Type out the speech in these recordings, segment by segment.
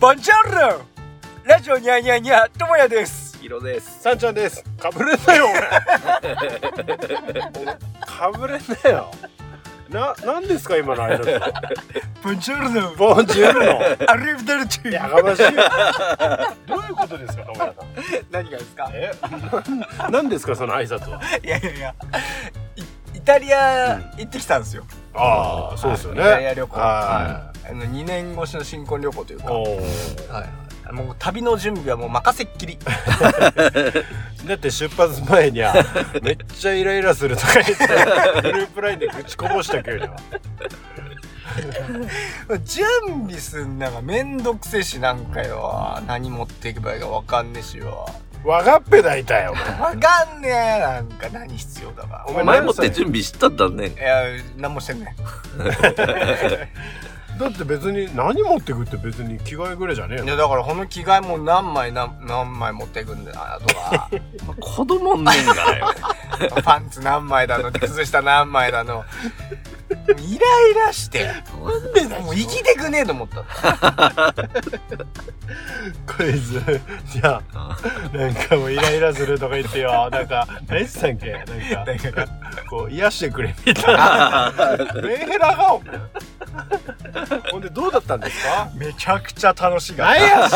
ボンジョーロラジオニャーニャーニャーともやですヒロです。さんちゃんです。かぶれんなよ、俺。かぶれんなよ。な、なんですか、今の挨拶。ボンジョーロボンジュールの。アリブデルチやがましいよ。どういうことですか、友也さん。何がですか？え、な んなんですか、その挨拶は。いやいやいやイイタリア行ってきたんですよ、ああ、そうですよね。イタリア旅行はあの2年越しの新婚旅行というい。か、おはいーもう旅の準備はもう任せっきり。だって出発前にはめっちゃイライラするとか言ってグループラインで愚痴こぼしたけど準備すんなんかめんどくせえしなんかよ。何持っていけばいいかわかんねえしよ。わがっぺだいたよわかんねえ。なんか何必要だか。お前前もって準備したんだね。いや何もしてんね だって別に何持ってくって別に着替えぐらいじゃねえの？いやだからこの着替えも何枚何何枚持っていくんだなとか 子供んねんからよ。パンツ何枚だの靴下何枚だのイライラして。なんでだもう生きてくねえと思った。こいつじゃあなんかもうイライラするとか言ってよ。なんか何したんけ？なんかこう癒してくれみたいな。メンヘラがお前ほんでどうだったんですか？めちゃくちゃ楽しかっ何や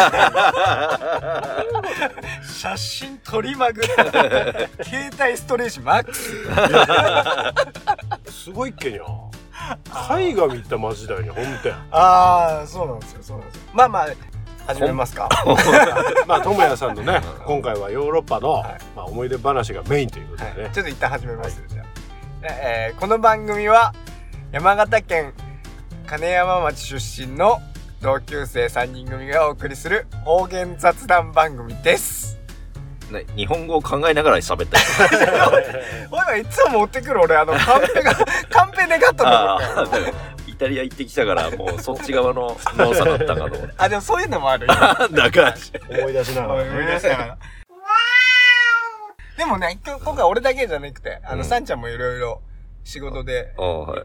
写真撮りまくって 携帯ストレージマックス。すごいっけにゃ絵画見たマジだよねほんとやああそうなんですよそうなんですよ。まあまあ始めますか。まあ智也さんのね今回はヨーロッパの、はい。まあ、思い出話がメインということでね、はい。ちょっと一旦始めます。よ、じゃあ、えーこの番組は山形県金山町出身の同級生3人組がお送りする方言雑談番組ですね日本語を考えながら喋った おいいつも持ってくる俺あのカンペが カンペ願ったと思あったよあ。イタリア行ってきたから、もうそっち側の 脳さだったかと思って。あでもそういうのもあるだから、思い出しながら、思い出したからでもね今回俺だけじゃなくてあの、うんさんちゃんもいろいろ仕事で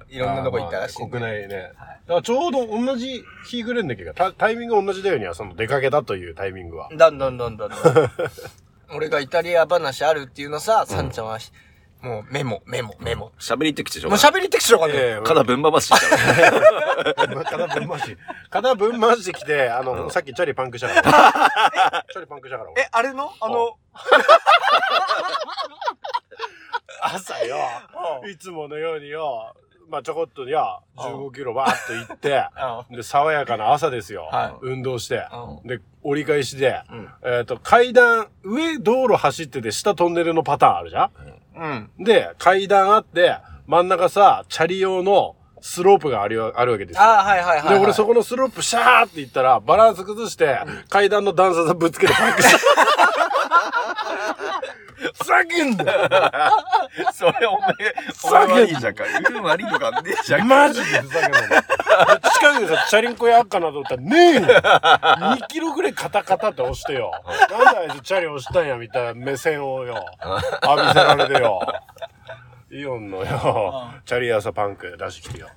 い。いろんなとこ行ったらしい国内ね。だからちょうど同じ日暮れんだけど、タタイミング同じだよには、その出かけたというタイミングは。だんだんだんだんだん。俺がイタリア話あるっていうのさ、さんちゃんは、もうメモ、メモ、メモ。喋りってきてしょうもうがない。喋りてきしろかね。ええ肩ぶん回ししたら。肩ぶん回し。肩ぶん回してきて、あの、さっきチャリパンクしたから。チャリパンクしたから。え、あれの？あの、朝よ、いつものようによ、まあちょこっとや、15キロバーっと行って、あ で、爽やかな朝ですよ。は運動してう。で、折り返しで、うんえっ、と、階段、上道路走ってて下トンネルのパターンあるじゃん？うん。で、階段あって、真ん中さ、チャリ用のスロープがあるよあるわけですよ。ああ、はいはいはい、で、はい。俺そこのスロープシャーって行ったら、バランス崩して、階段の段差さぶつけてパンクした。ふざけんなよ それお前、お前悪いじゃんか。言う悪いとかねえじゃんか。マジでふざけんなよ。近くでさ、チャリンコやっかなと思ったら、ねえよ !2 キロぐらいカタカタって押してよ。なんであいつチャリ押したんや、みたいな目線をよ、浴びせられてよ。イオンのよ、チャリアサパンク出してきてよ。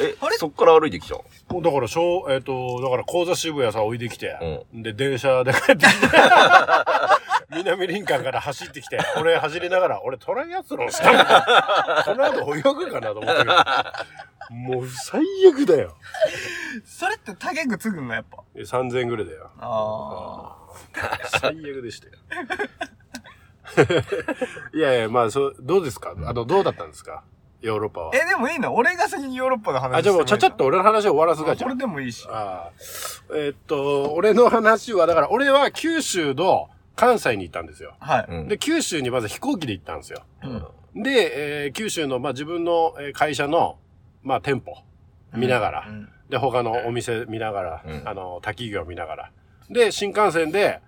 え、そっから歩いてきたもうだから、小、えっ、と、だから、高座渋谷さ、置いてきて、うで、電車で帰ってきて、南林間から走ってきて、俺走りながら、俺トライアスロンしたんだ。この後泳ぐかなと思ったけど、もう最悪だよ。それってタゲグつぐんのやっぱ？え3000円ぐらいだよ。あ 最悪でしたよ。いやいや、まあ、そう、どうですか？あの、どうだったんですか？ヨーロッパはあ。。え、でもいいの？俺が先にヨーロッパの話あ、じゃあもうちゃちゃっと俺の話を終わらすかじゃこれん。でもいいし。ああ。えーっと、俺の話は、だから俺は九州の関西に行ったんですよ。はい。うんで、九州にまず飛行機で行ったんですよ。うん。で、えー九州の、まあ、自分のえー会社の、まあ、店舗見ながら、うんで、他のお店見ながら、うんあの、滝行見ながら。で、新幹線で、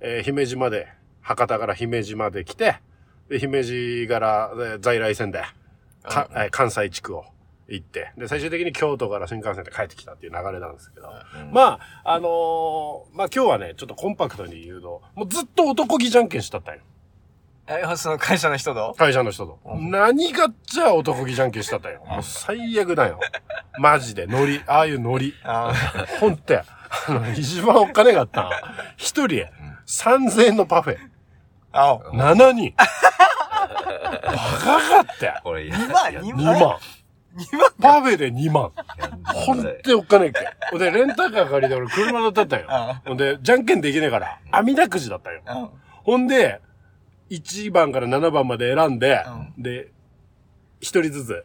えー姫路まで、博多から姫路まで来て、で、姫路から、えー在来線で、かえー関西地区を行って、で、最終的に京都から新幹線で帰ってきたっていう流れなんですけど、うんまあ、あのーまあ今日はね、ちょっとコンパクトに言うと、もうずっと男気じゃんけんしたったんよ。え、その会社の人と？会社の人と。何がっちゃ男気じゃんけんしたったんよ。もう最悪だよ。マジで、ノリ、ああいうノリ。あほんとや。あの、一番お金があったん一人3000円のパフェ。あ、7人。バカかったよ。これ、2万、2 2万。万？2万パフェで2万。ほんほとにおっかねえっけ。ほんで、レンタカー借りて俺車乗ったよあ。ほんで、じゃんけんできねえから、網だくじだったよ。うんほんで、1番から7番まで選んで、うで、一人ずつ、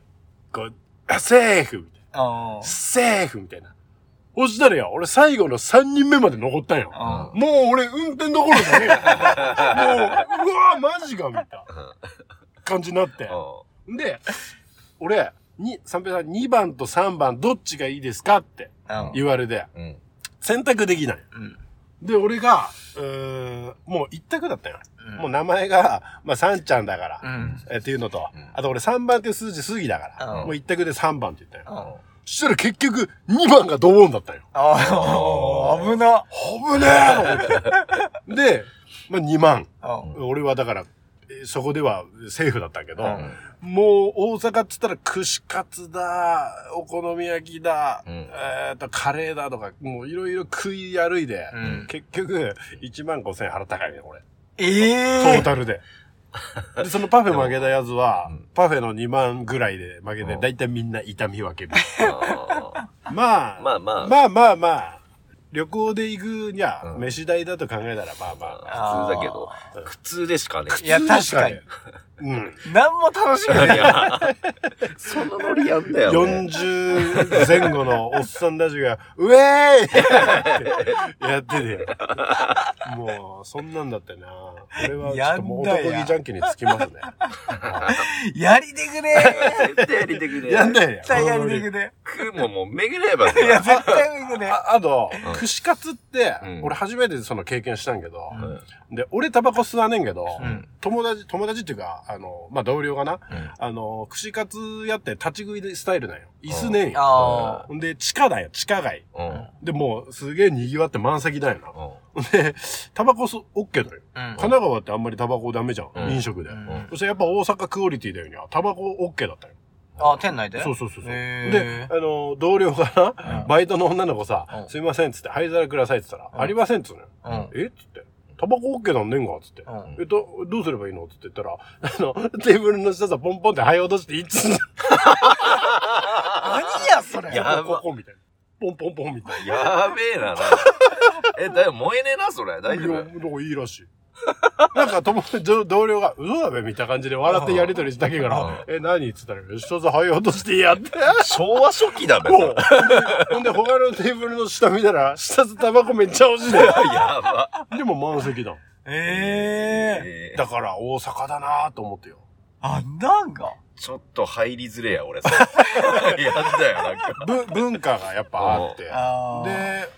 こう、あセーフみたいあな。セーフみたいな。そしたらよ、俺最後の3人目まで残ったんよ。あもう俺運転どころじゃねえよ。もう、うわマジかみたいな感じになって。で、俺、に、三平さん2番と3番どっちがいいですかってうん言われて、うん。選択できない。うんで、俺が、うーん、もう一択だったよ。うんもう名前が、まあ、サンちゃんだから、うんえっていうのと、んあと俺3番っていう数字過ぎだから、うんもう一択で3番って言ったよ。あそしたら結局、2番がドボンだったよ。あ危な危ねえと思って。で、まあ、2万。あ俺はだから、えそこではセーフだったけど、うん。もう大阪っつったら串カツだ、お好み焼きだ、うん。えっと、カレーだとか、もういろいろ食い歩いで、うん。結局、1万5千円払ったかいね、俺。えトえータルで。で、そのパフェ負けたやつはうん、パフェの2万ぐらいで負けて、うん。だいたいみんな痛み分ける。あまあ、まあまあ。まあまあまあ、旅行で行くには、うん飯代だと考えたら、まあまあ、ー普通だけど、苦痛でしかね。いや確かに。うん。何も楽しみない。いや、そのノリやんだよ、ね。40前後のおっさんたちが、ウェーイってやってて。もう、そんなんだってな。俺はちょっともう男気じゃんけんにつきますね。やりてくね絶対やりてくれ。やんだよ。絶対やりてくね食うもんもう巡ればいや、絶対行くね。ああとうん、串カツってう、ん俺初めてその経験したんけど、うんで、俺タバコ吸わねんけど、ん友達、友達っていうか、あの、まあ、同僚がな、うんあの、串カツやって立ち食いでスタイルなんよ。椅子ねんよ。あほんで、地下だよ、地下街。で、もう、すげえ賑わって満席だよな。で、タバコす、オッケーだよ。あ。うん神奈川ってあんまりタバコダメじゃん。うん飲食で。うんそしてやっぱ大阪クオリティだよには、タバコオッケーだったよ。あ、店内で？そうそうそうそう。で、あの、同僚がな、うんバイトの女の子さ、うんすいませんっつって、灰皿くださいっつったら、うんありませんっつうのよ。うん。えっつって。タバコオッケーなんねんがっつって。うんえっと、どうすればいいの？っつって言ったら、あの、テーブルの下さ、ポンポンって灰落として、いつ、何や、それ。やばここみたいな。ポンポンポンみたいな。やべえな、な。え、だよ、燃えねえな、それ。大丈いや、夫なんかいいらしい。なんか友達、同同僚が、嘘だべみたいな感じで笑ってやりとりしたけから、え、何？っつったら、一つ灰落としてやって。昭和初期だべ。ほんで、他のテーブルの下見たら、下つタバコめっちゃ欲しいで。やば。でも満席だ。ええ。えーだから、大阪だなと思ってよ。あ、なんか。ちょっと入りづれや、俺。それ やよ、なんか。ぶ文化がやっぱあって。で、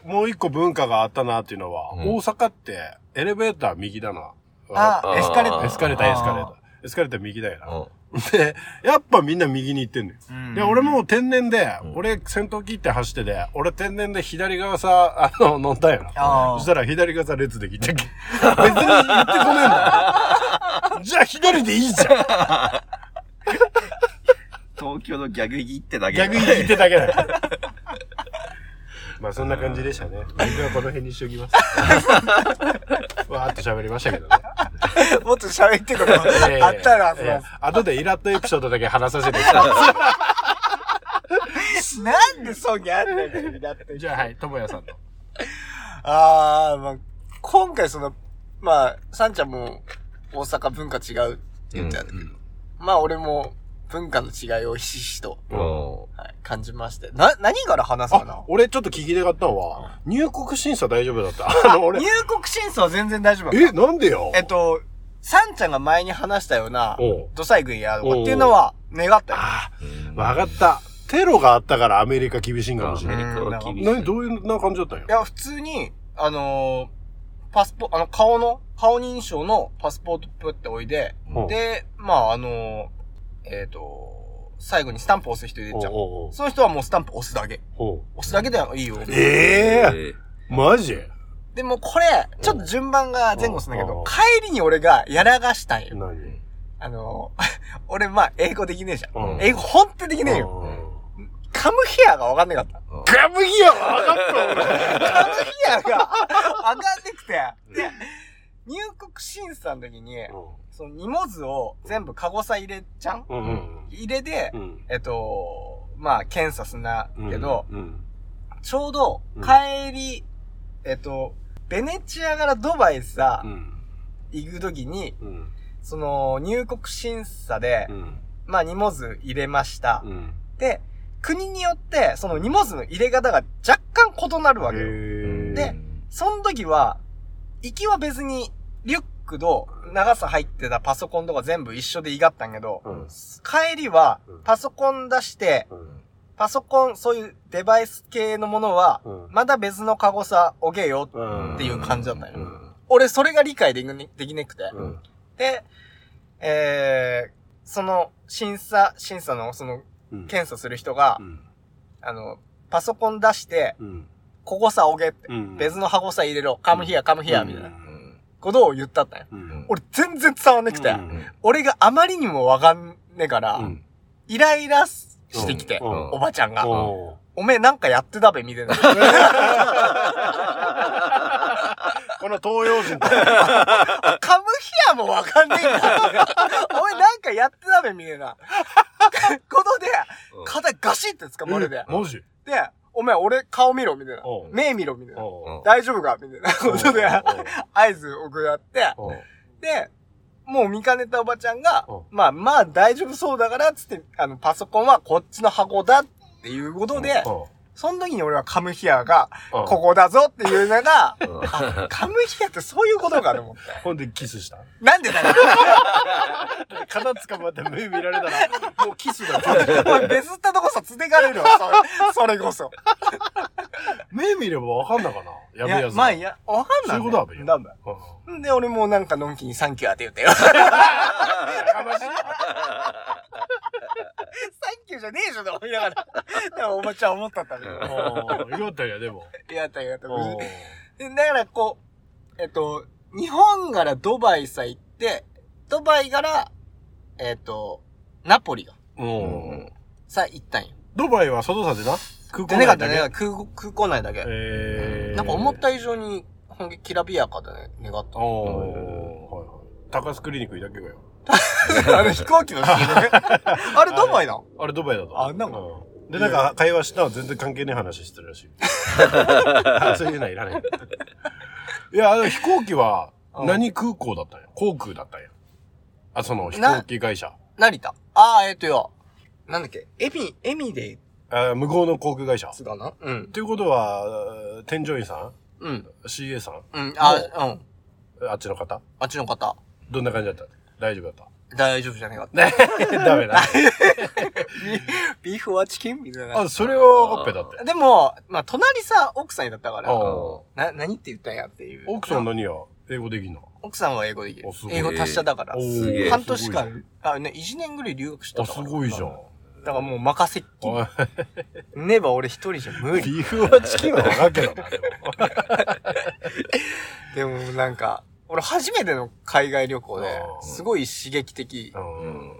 もう一個文化があったなっていうのは、うん大阪ってエレベーター右だな。ああ、エスカレーター。エスカレーター、エスカレーター。エスカレーター右だよな。うんで、やっぱみんな右に行ってんのよ。うんで、俺も天然で、うん俺先頭切って走ってで、俺天然で左側さ、あの、乗ったよな。そしたら左側さ列で切っちゃっけ。別に言ってこねえんだ。じゃあ左でいいじゃん。東京のギャグギってだけ。逆に言ってだけだよ。まあそんな感じでしたね。僕はこの辺にしときます。わーっと喋りましたけどね。もっと喋ってくれ。ええあったら、そええの、後でイラッとエピソードだけ話させていただきまなんでそうにあんねんだってす。じゃあはい、ともやさんの。ああ、まあ、今回その、まあ、さんちゃんも大阪文化違うって言ってたんだけど、まあ俺も文化の違いをひしひしと、うん。はい、感じまして。な、何から話すかな？あ、俺ちょっと聞きたかったのは、入国審査大丈夫だった。あの、俺 入、国審査は全然大丈夫だっえ、なんでよ？た。えっと、さんちゃんが前に話したようなおう、土佐軍やとかっていうのは願ったよ。あわかった。テロがあったからアメリカ厳しいんかもしれない。アメリカは厳しい。何どういうな感じだったんや？いや、普通に、あのーパスポ、あの、顔の、顔認証のパスポートプっておいで、うんで、まあ、あのーえっ、と、最後にスタンプ押す人いるじゃうおうおうその人はもうスタンプ押すだけ。押すだけでいいよ。えええマジ？でもこれ、ちょっと順番が前後するんだけうんど、帰りに俺がやらがしたんよ。何？あのー 俺まあ、英語できねえじゃん。うん英語本当にできねえよ。うんカムヘアがわかんなかった。うんカカムギアは分かった俺。カムヒアが上がんなくて。で、入国審査の時に、その荷物を全部カゴさ入れちゃん？うんうん入れで、うん。えっと、まあ、検査すんなうん。けど、うん。ちょうどうん帰り、えっと、ベネチアからドバイさ、うん。行く時に、うん。その入国審査で、うん。まあ荷物入れました。うん。で、国によって、その荷物の入れ方が若干異なるわけよ。へでその時は、行きは別に、リュックと長さ入ってたパソコンとか全部一緒でいがったんやけど、うん帰りはうん、パソコン出して、うん。パソコン、そういうデバイス系のものは、うんまた別のカゴさ置けようんっていう感じだったんよ。うん。俺、それが理解できねできなくて。うん。で、えー、その、審査、審査の、その、うん。検査する人がう、ん。あの、パソコン出して、うん。ここさ置けって、うん。別の箱さ入れろ、カムヒア、カムヒア、みたいなうんことを言ったったんよ。うん。俺全然伝わんなくて、うん俺があまりにもわかんねえから、うん。イライラしてきて、うんおばちゃんが、おおめえなんかやってたべ、みたいな。この東洋人と。カムヒアもわかんねえから、お前なんかやってたべ、みたいな。ことで、肩ガシって掴まれて、マジ？で、お前俺顔見ろ、みたいな。目見ろ、みたいな。大丈夫かみたいな。ことで、合図を送らって、で、もう見かねたおばちゃんがう。ん、まあまあ大丈夫そうだから、つって、あの、パソコンはこっちの箱だっていうことで、その時に俺はカムヒアが、ここだぞっていうのが、うんあカムヒアってそういうことかと思って。ほんでキスしたなんでだよ。肩掴まって目見られたら、もうキスだ。お前ベスったとこさ、つでかれるわ、それそれこそ。目見ればわかんなかな？やいや、べえやつ。まあいや、わかんない、そういうことだべよだべうんんで、俺もなんかのんきにサンキューって言ったよ。サンキューじゃねえじゃん、思いながら。でもおばちゃん思ったったけど。おうよかったんや、でも。やったやった。だからこう、えっと、日本からドバイさ行って、ドバイから、えっと、ナポリが、うん。さ、行ったんよ。ドバイは外さでな？空でねかったね、内だけ空港空港内だけ。えー。なんか思った以上に、ほんけきらびやかだね、願った。おー。はいはい。高須クリニックにだけがよ。あの飛行機の。あれドバイなあれドバイだと。あなんかうんで、なんか会話したら全然関係ない話してるらしい。あそういうのはいらない。いや、あの飛行機はうん何空港だったんや？航空だったんや。あ、その飛行機会社。成田？ああ、えっとよ。なんだっけ？エミ、エミで、あ向こうの航空会社。っつだな？うん。ていうことは、添乗員さうん。ん ?CA さん？うん。あ、うん。あっちの方？あっちの方。どんな感じだった？大丈夫だった？大丈夫じゃねえかった。ね ダメだ。ビーフはチキン？みたいな。あ、それはオッペだって。でも、まあ、隣さ、奥さんだったから、あな、何って言ったんやっていう。奥さん何や？英語できんの？奥さんは英語できるあすご。い英語達者だからお。すげえ半年間あ、ね、1年ぐらい留学してあ、すたから。ごいじゃん。だからもう任せっきり。ねば俺一人じゃ無理。ビーフはチキンは分かるけどな、でも。でもなんか、俺初めての海外旅行ですごい刺激的うん。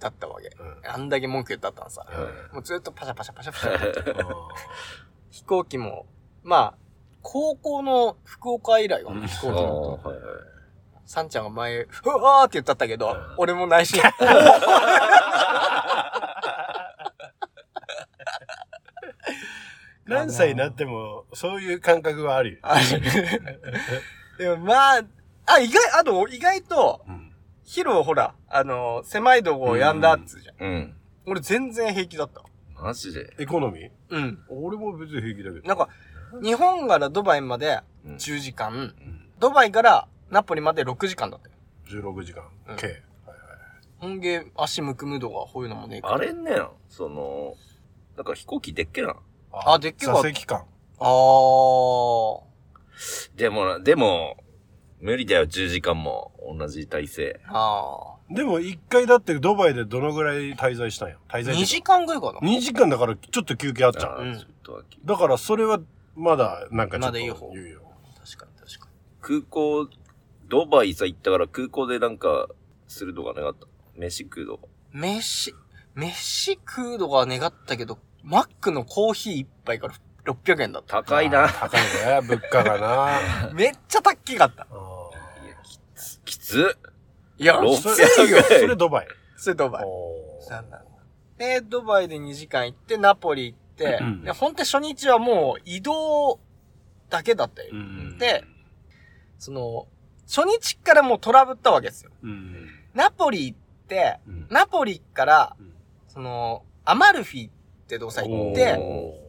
だったわけ。うんあんだけ文句言ったったんさ。もうずっとパシャパシャパシャパシャ。飛行機も、まあ、高校の福岡以来は飛行機の。はいはい。サンちゃんが前、うわーって言ったったけど、俺も内心、何歳になっても、そういう感覚はあるよ。ある。でもまあ、あ、意外、あと、意外と、うん。ヒロほら、あの、狭いとこやんだっつうじゃん。うん。俺全然平気だった。マジで？エコノミー？うん。俺も別に平気だけど。なんか、日本からドバイまでうん10時間、うん、ドバイからナポリまで6時間だったよ。16時間うん計。はいほんげ、足むくむ度がこういうのもねえから。あれねん、その、なんか飛行機でっけな。あでっけえわ座席感。あー。でもな、でも、無理だよ、10時間も。同じ体勢。あでも一回だってドバイでどのぐらい滞在したんや滞ー。在2時間ぐらいかな。2時間だからちょっと休憩あっちゃう。うんちょっと秋だからそれはまだなんかちょっとまだいい方言うよ。確かに確か空港、ドバイさ行ったから空港でなんか、するとかなかった？飯食うとか。に。飯、飯食うのが願ったけど、マックのコーヒー一杯から600円だった。高いな。高いね、物価がな。めっちゃ高っかった。きつ。いや、ろきつそれ、いよ。それドバイ。それドバイ。おーなんだで、ドバイで2時間行って、ナポリ行って、うんで本当初日はもう移動だけだったよ。うんで、その、初日からもうトラブったわけですよ。うん。ナポリ行って、うんナポリからうん、その、アマルフィって動作行って、お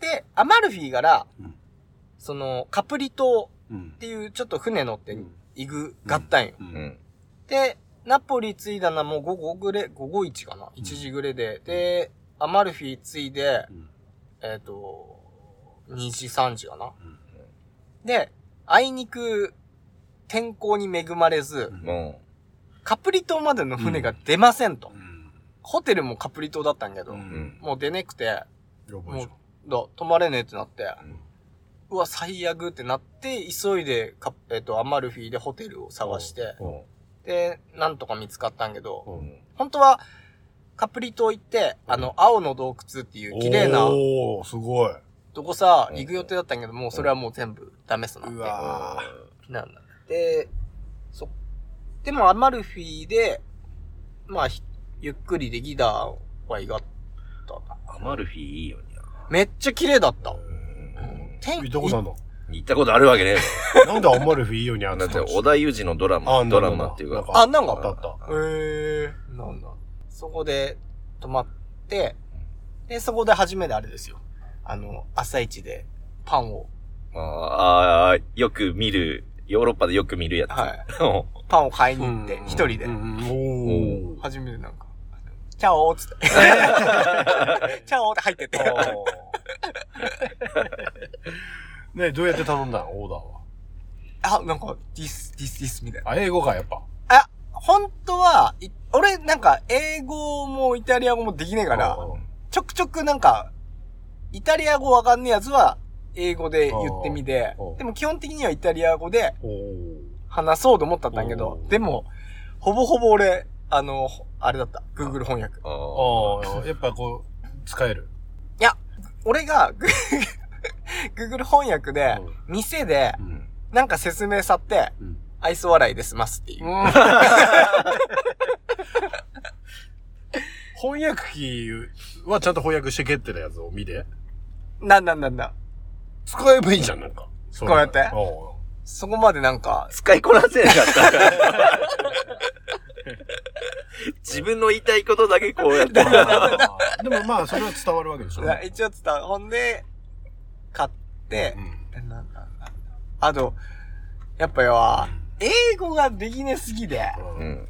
で、アマルフィからうん、その、カプリ島うん。っていうちょっと船乗ってうん。行く、がったん。よ。で、ナポリ着いたのはもう午後ぐれ、午後1かな ?1 時ぐれで、で、アマルフィ着いで、うん。えっ、と、2時3時かな、ん。で、あいにく天候に恵まれず、もカプリ島までの船が出ませんと。うん。ホテルもカプリ島だったんやけど。もう出ねくて、だ泊まれねえってなって、んうわ、最悪ってなって、急いでカ、えっ、と、アマルフィでホテルを探して、うんで、なんとか見つかったんやけど、うん本当は、カプリ島行って、あの、青の洞窟っていう綺麗なおー、すごい。とこさ、うん行く予定だったんやけど、もうそれはもう全部ダメっすなって。うわなんだ。で、そ、でもアマルフィで、まあ、ひゆっくりでギターは意がったな。アマルフィいいよにゃ。めっちゃ綺麗だった。うん天見たことあるの？行ったことあるわけね なんでアンマルフィいいようにあえだって、小田裕二のドラあマ、ドラマっていうか。あなんかあったあった。へえー、なんだ。そこで泊まって、で、そこで初めてあれですよ。あの、朝一でパンを、ああ、よく見る、ヨーロッパでよく見るやつ。はい。お パンを買いに行って、一人でう。んおー。初めてなんか、 ciao ーっつって。ciao ーって入ってって。ねどうやって頼んだの？オーダーは。あ、なんか、 this、this、this みたいな。あ、英語か、やっぱ。あ、本当は、い俺なんか、英語もイタリア語もできねえから、ちょくちょくなんか、イタリア語わかんねえやつは、英語で言ってみてでも基本的にはイタリア語で。話そうと思ったんだけどでも、ほぼほぼ俺、あの、あれだった。Google 翻訳。あああ、やっぱこう、使える？いや、俺が、Google 翻訳でう、店でう、ん。なんか説明さって、うん。愛想笑いで済ますっていう。翻訳機はちゃんと翻訳してけってたやつを見て。なんなんなんだ。使えばいいじゃん、なんか。こうやっておそこまでなんか、使いこなせなかった。自分の言いたいことだけこうやって。でもまあ、それは伝わるわけでしょ。一応伝わほんで、買ってう、ん。あと、やっぱよ、英語ができねすぎで、うん。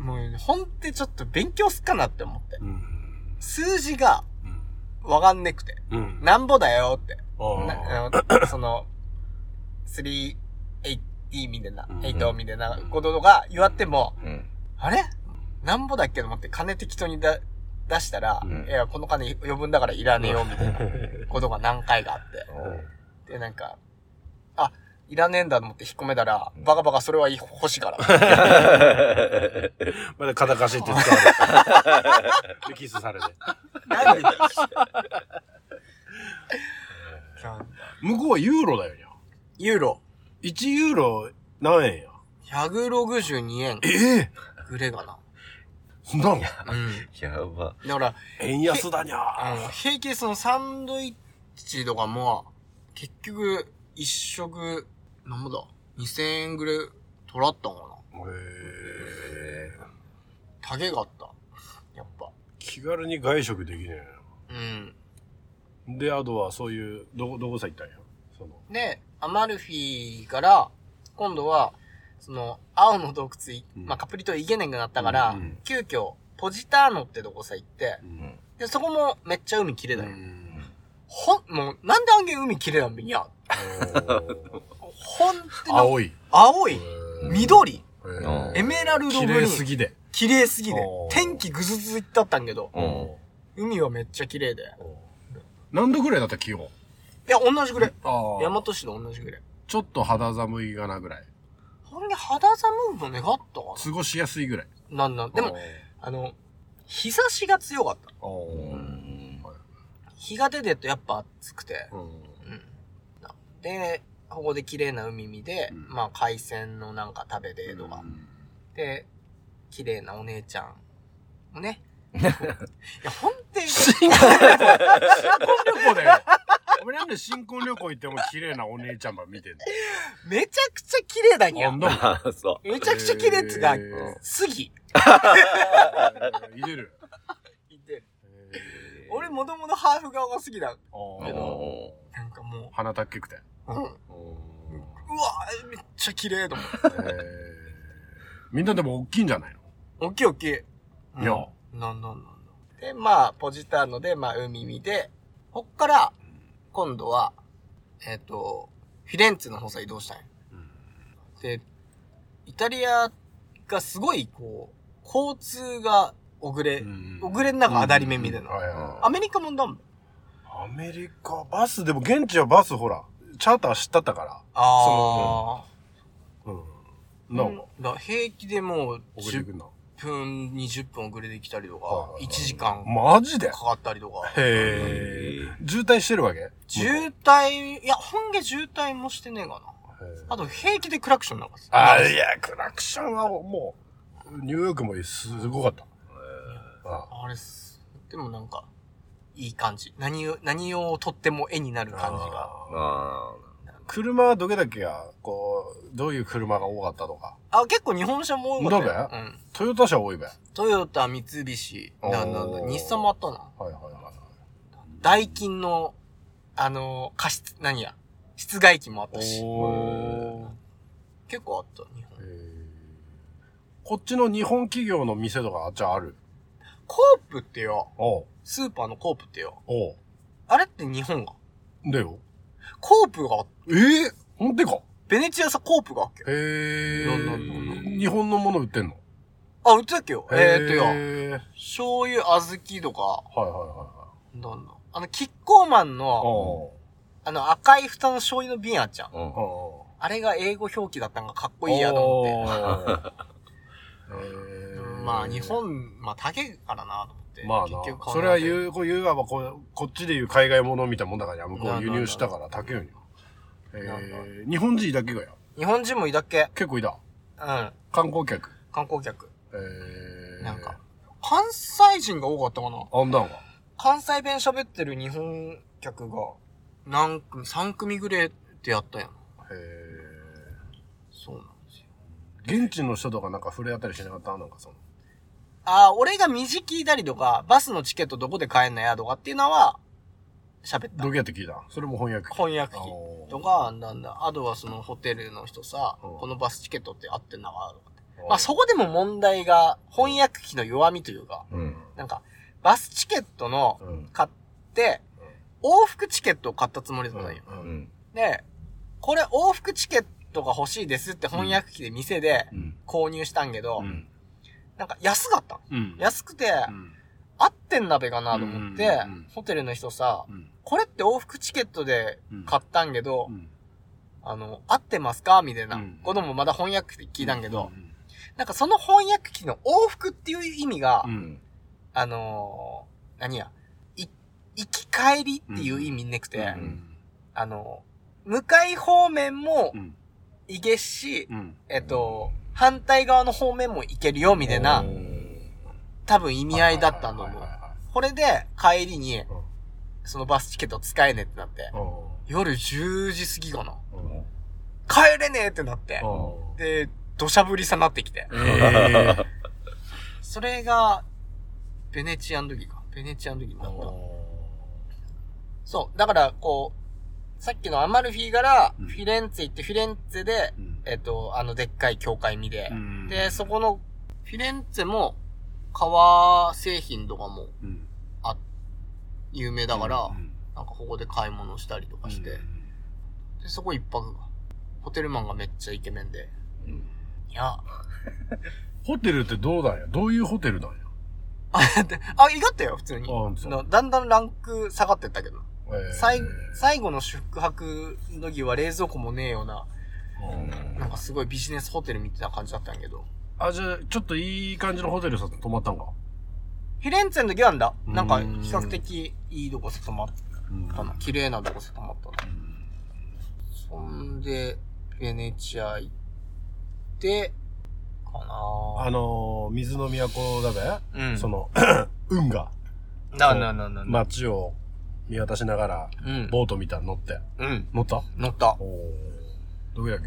もう、ほんってちょっと勉強すっかなって思って。うん。数字がうん。わかんねくて。うん。なんぼだよって。その、3、8みたいな、うん8みたいなこととか言わっても、うん。あれ？なんぼだっけと思って金適当にだ出したら、うんいや、この金余分だからいらねえよ、みたいな ことが何回かあって。で、なんか、あ、いらねえんだと思って引っ込めたら、バカバカそれは欲しいから。まだ肩貸しって使われて。で、キスされて。何だ向こうはユーロだよ。ユーロ、1ユーロ何円や？162円ええぐれがな。そんなのうん。やば。だから、円安だにゃ。あの、平気でそのサンドイッチとかも、結局、一食、なんぼだ ?2000 円ぐらい取らったんかなへえ。高げがあった。やっぱ。気軽に外食できねうん。え。で、あとはそういう、どこ、どこさ行ったんや？その。で、アマルフィから、今度は、その、青の洞窟い、うんまあ、カプリ島行けねんくなったから、うんうん急遽、ポジターノってとこさ行って、うん。で、そこもめっちゃ海綺麗だよ。ん。ほん、もう、なんであんげん海綺麗なんべいや、ほんってな、青い。青い、緑、エメラルド綺グリーン、麗すぎで。綺麗すぎで天気ぐずずいったったんけど、うん。海はめっちゃ綺麗で。何度ぐらいだった気温？いや、同じぐらい。あ大和市と同じぐらい。ちょっと肌寒いがなぐらい。ほんで、肌寒いの願った？か過ごしやすいぐらい。ななんなん？でも、あの、日差しが強かった。日が出てるとやっぱ暑くて。うん。うん。で、ここで綺麗な海見で、うんまあ海鮮のなんか食べてとか。で、綺麗なお姉ちゃんもね。いや、ほんとに、新婚旅行だよ。俺なんで新婚旅行行っても綺麗なお姉ちゃんば見てんのめちゃくちゃ綺麗だにゃあん。だもん。あそめちゃくちゃ綺麗っつうかへー、杉。入れる。いて俺もともとハーフ顔が好きだ。あう。ーおなんかも鼻たっけくて。う、うん。うわめっちゃ綺麗と思って。えーみんなでも大きいんじゃないの？大きい大きい。うんいやなんなんなんだ。で、まあ、ポジターノで、まあ、海見で、こっから、今度は、えっ、と、フィレンツェの方さ移動したんよ。で、イタリアがすごい、こう、交通が遅れ、遅れん中当たり目みたいな。アメリカもだもん。アメリカ、バス、でも現地はバスほら、チャーター知ったったかあら。うん。あ。なうん平気でもう、10遅れてくんな。分、20分遅れてきたりとかはい、1時間マジで？かかったりとか。へえ。渋滞してるわけ？渋滞、いや、本家渋滞もしてねえかな。あと、平気でクラクションなんかすあ、いや、クラクションはもう、ニューヨークもすごかった。ああれっす。でもなんか、いい感じ。何を、何をとっても絵になる感じが。ああ車はどけだけや、こう、どういう車が多かったとか。あ、結構日本車も多かったよ。だうん。トヨタ車多いべ。はいトヨタ、三菱、おーな、な、な、日産もあったな。はいはい。ダイキンの、あの、加湿、何や、室外機もあったし。結構あった、日本。こっちの日本企業の店とかあっちゃある？コープってよ、スーパーのコープってよ、あれって日本が？だよ。コープが、ええほんでか？ベネチアさコープがあっけへえなんなんなんなん日本のもの売ってんの？あ、売ってたっけよ。えー、っとよ、醤油、小豆とか、はいはいはいなんだ。あの、キッコーマンはい。の、おあの、赤い蓋の醤油の瓶あっちゃん。あ。れが英語表記だったのがかっこいいやと思って。まあ、日本、まあ、高いからなと思って。まあな結局、買それは言う、こう言うわばこう、こっちで言う海外物みたいなもんだから、向こう輸入したから高いよ。えー、日本人だけがや。日本人もいたっけ？結構いた。うん。観光客。観光客。えー、なんか、関西人が多かったかな？あんだんが。関西弁喋ってる日本客が、何組、3組ぐらいでやったやん。へそうなんですよ。ー現地の人とかなんか触れ合ったりしなかった？なんかその。ああ、俺が道聞いたりとか、バスのチケットどこで買えんのやとかっていうのは、喋ったど。けやって聞いたそれも翻訳機。翻訳機とか、なんだ、あとはそのホテルの人さ、うんこのバスチケットって合ってんだかとかって。まあそこでも問題が、翻訳機の弱みというか、うん。なんか、バスチケットのうん。買って、往復チケットを買ったつもりだったんよ。う。うんん。で、これ往復チケットが欲しいですって翻訳機で店でうん。購入したんけど、うん。なんか安かったん。うん。安くて、うん。合ってんなべかなと思って、うんうんうんホテルの人さ、うん。これって往復チケットで買ったんけど、うん。あの、合ってますかみたいなうんこともまだ翻訳機で聞いたんけど、うんなんかその翻訳機の往復っていう意味が、うん。あのー何や、い、行き帰りっていう意味なくて、うん。あの、向かい方面もうん。行けし、うん。えっと、反対側の方面も行けるよ、みたいな、多分意味合いだったんだと思うこれで帰りにん、そのバスチケット使えねえってなって、はい夜10時過ぎかな。帰れねえってなって、うんで、土砂降りさなってきて。ええそれが、ベネチアの時か。ベネチアの時になった。そう。だから、こう、さっきのアマルフィからうん。フィレンツェ行って、フィレンツェで、うん。えっと、あのでっかい教会見で。う、ん。で、そこの、フィレンツェも、革製品とかもうん。有名だから、うんなんかここで買い物したりとかして、うんで、そこ一泊。が。ホテルマンがめっちゃイケメンで。いや、ホテルってどうなんや？どういうホテルなんや？あ、意外ったよ、普通に。だんだんランク下がってったけど。えー最、最後の宿泊の時は冷蔵庫もねえような、うんなんかすごいビジネスホテルみたいな感じだったんやけど。あ、じゃあ、ちょっといい感じのホテルさ、泊まったんか？フィレンツェの時はんだ。なんか、うん比較的いいとこ泊まっうんたな。綺麗なとこ泊まったな。そんで、ベネチア行って、かなあのー、水の都だべ、うん。その、運河、な、な、な、な、な。街を見渡しながら、うん。ボートみたいに乗って。うん。乗った？乗った。おお。どうやっけ？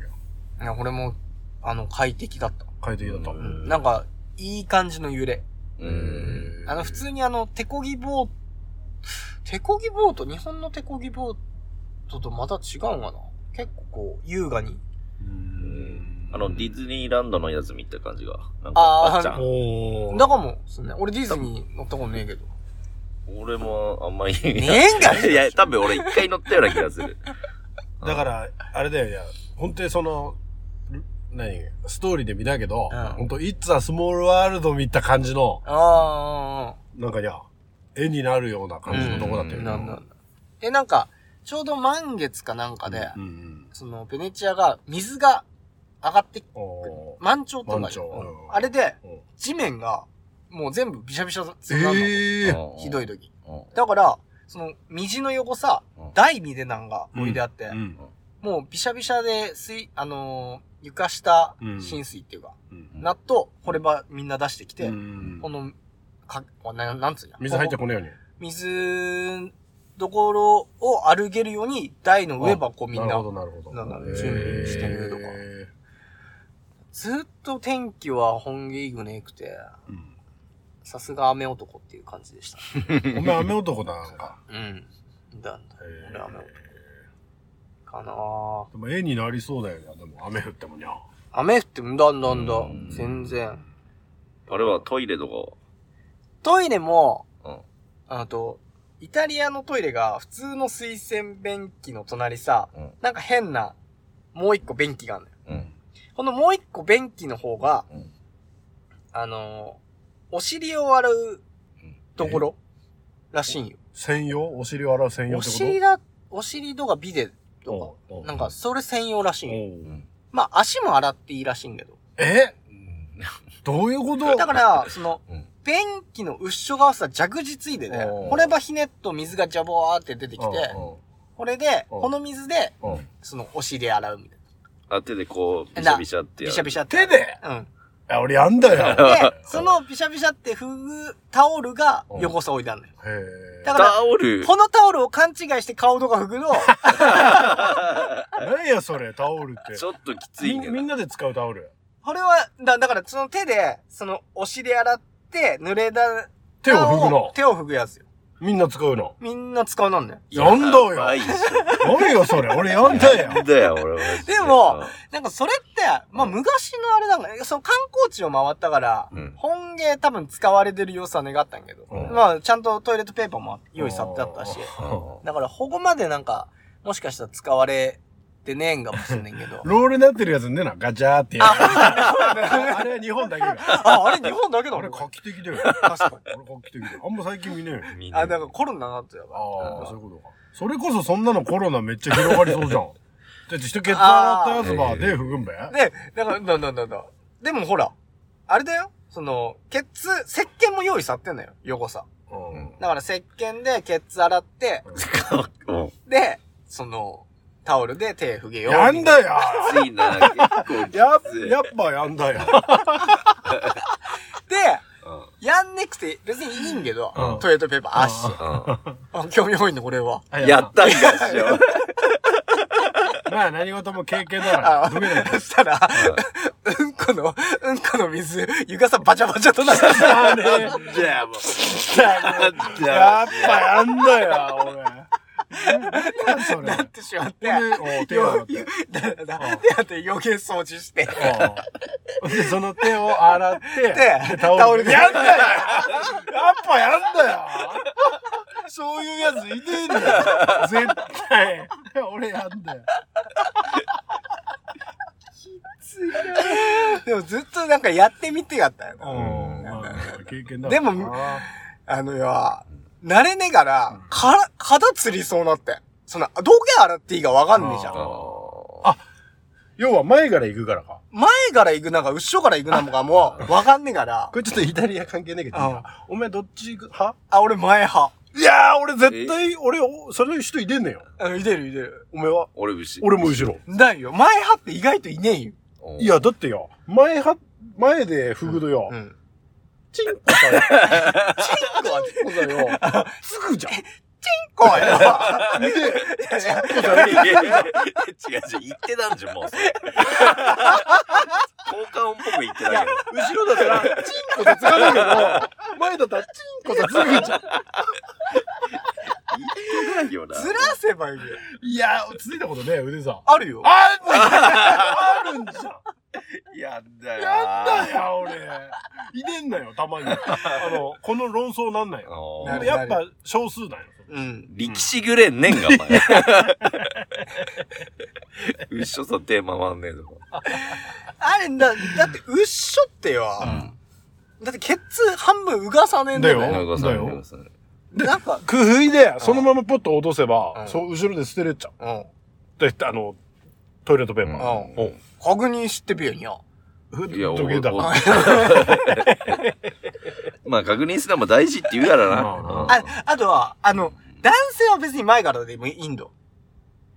いや、これも、あの、快適だった。快適だった。うんなんか、いい感じの揺れ。うん。あの、普通にあの、手漕ぎボート、手漕ぎボート、日本の手漕ぎボートとまた違うんかな？結構こう、優雅に。うんあの、ディズニーランドのやつ見た感じが。なんか、あーあっちゃん。おーだかも、ですね。俺ディズニー乗ったことねえけど。俺もあんまり。ねえんかいいや、多分俺一回乗ったような気がする。だから、あれだよ、いや、本当にその、ル何ストーリーで見たけど、うん。本当 It's a Small World 見た感じの、あなんかいや、絵になるようなあ、感じのとこだったようん。なんだ。え、なんか、ちょうど満月かなんかで、うんうん。その、ベネチアが、水が上がって、満潮ってのがあれで、うん。地面が、もう全部びしゃびしゃになえるの。えうんひどい時。うんだから、その、虹の横さうん、台みでなんが置いてあって、うん。もうびしゃびしゃで水、あのー床下うん浸水っていうか、うん納豆、こればみんな出してきて、うんこの、か、ななんつうんや。水入ってここねえように。こ水どころを歩けるように、台の上ばこうみんななるほ、ど、なるほど。なんだ準備してみるとかへずっと天気は本気いぐねくて、ーうんさすが雨男っていう感じでした。お前雨男だ、なんか。うん。だんだ。俺雨男。かなぁ。でも絵になりそうだよね。でも雨降ってもにゃ。雨降ってもだんだんだうん。全然。あれはトイレとトイレも、か。うん。あと、イタリアのトイレが普通の水洗便器の隣さ、うんなんか変な、もう一個便器があるのよ。うん。このもう一個便器の方が、うんあのーお尻を洗うところらしいんよ。専用？お尻を洗う専用おってこと？尻だ、お尻とかビデとおうおうか、なんかそれ専用らしいんよ。まあ足も洗っていいらしいんけど。えどういうこと？だから、その、うん。便器の後ろ側さ、蛇口ついでねこればひねっと水がジャボーって出てきて、うんこれで、うんこの水で、そのお尻洗うみたいあ、手でこう、ビシャビシャってな。やる。ビシャビシャって。手で？うん。いや、俺やんだよ。で、そのビシャビシャって拭くタオルがうん横さ置いてあるのよ。へだから、タオル？このタオルを勘違いして顔とか拭くの、え。何やそれ、タオルって。ちょっときついみみ。んなで使うタオル。これは、だだからその手で、そのお尻洗って濡れた手を拭くの？手を拭くやつよ。みんな使うの？みんな使うなんだよ。やんだよ。やばいっしょ何よそれ、俺やんだよ。だよ、俺は。でもなんかそれって、まあ昔のあれなんだよ。その観光地を回ったから、うん本芸多分使われてる様子は願ったんやけど、うんまあちゃんとトイレットペーパーも用意されてあったし、うんだからここまでなんか、もしかしたら使われてねえんかもしんねんけど。ロールなってるやつねな、ガチャーってやつ。あれは日本だけだ。あ、あれ日本だけだあれ画期的だよ。確かに。あれ画期的だよ。あんま最近見ねえよ。みんなあ、だからコロナになってやばい。ああ、そういうことか。それこそそんなのコロナめっちゃ広がりそうじゃん。だって人ケツ洗ったやつば、手拭くんべで、だから、だだだだ。でもほら、あれだよ。その、ケツ、石鹸も用意さってんのよ、横さ。うん。だから石鹸でケツ洗って、うんで、その、タオルで手拭げよう。やんだよきついな、結構やっきつい。やっぱやんだよ。で、やんねくて別にいいんけど、うんトイレットペーパー、足。うんあ、興味多いね、これは。やったんかしよ。まあ何事も経験だから。あ。そしたら、うんこの、うんこの水、床さバチャバチャとなってあれじゃあもう。やっぱやんだよ、俺。何それ。なってしまって、でお手を洗って。よだだだで、あと余計掃除して、その手を洗って、でタタオルでやんだよ。やっぱやんだよ。そういうやついねえんだよ。絶対。俺やんだよ。でもずっとなんかやってみてやったよな。うん。まあ経験だでもああのよ、慣れねがら、から、肌つりそうなって。そんな、どけ洗っていいかわかんねえじゃん。あ要は前から行くからか。前から行くなんか、後ろから行くなんかもう、わかんねえからこ。れちょっとイタリア関係ねえけどお前どっち行く？派あ、俺前派。いやー、俺絶対、俺、おそれ人いてんねんよ。うん、いてるいてる。お前は？俺牛。俺も後ろ。だよ。前派って意外といねえよ。うんいや、だってよ、前は、前でフグとよ、ん。チンコさよ。チンコはね、チンコさよ。すぐじゃん。チンコやいやいや違う違う、言ってたんじゃん、もうそれ。効果音っぽく言ってたけど。後ろだったら、チンコさつかないけど、前だったらチンコさすぐじゃん。言ってないよな。ずらせばいいよ。いや、ついたことね、腕さん。あるよ。ああるんじゃん。やんだよ。やんだよ、俺。いねんなよ、たまに。あの、この論争なんないよ。やっぱ少数なんよ。うん。力士ぐれんねんが、お前。うっしょさテーマ回んねえぞ。あれ、だ、だって、うっしょってよ。だって、ケツ半分うがさねえんだよだね。なんかさだよなんかさなんか、工夫で、そのままポッと落とせば、うんそう、後ろで捨てれっちゃう。うん。で、あの、トイレットペーパー。うん。確認してびよんや。ふいやおおか まあ確認するのも大事って言うからな。あ、あとは、あの、男性は別に前からでもいいんだ。う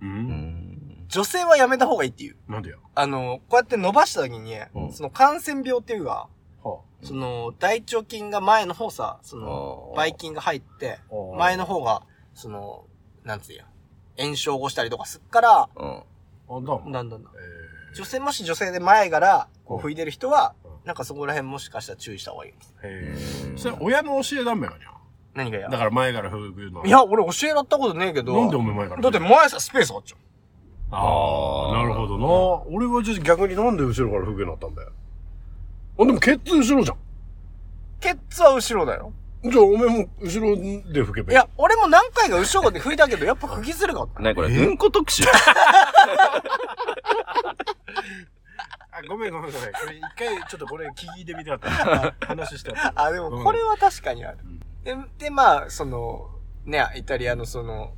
うんん女性はやめた方がいいっていう。なんでよ。あの、こうやって伸ばした時に、うんその感染病っていうか、はその、大腸菌が前の方さ、その、ばい菌が入って、あ前の方が、その、なんつうや、炎症を起こしたりとかすっから、うん。あ、だもん。だんだんだん。え女性、もし女性で前から、こう拭いてる人はうん、なんかそこら辺もしかしたら注意した方がいい。ーへーそれ親の教えだめよにゃ。何がやだから前から吹くの。いや、俺教えらったことねえけど。なんでお前前からだって前さ、スペースあっちゃう。ああ、なるほどな。俺はじゃあ逆になんで後ろから吹くようになったんだよ。あ、でもケツ後ろじゃん。ケツは後ろだよ。じゃあお前も後ろで吹けばいい。いや、俺も何回か後ろで拭いたけど、やっぱ拭きづらかった。なにこれ、え？うんこ特集 あ、ごめんごめんごめん。これ一回ちょっとこれ聞いてみてかった。話してあった。あ、でもこれは確かにある。で、で、まあ、その、ね、イタリアのその、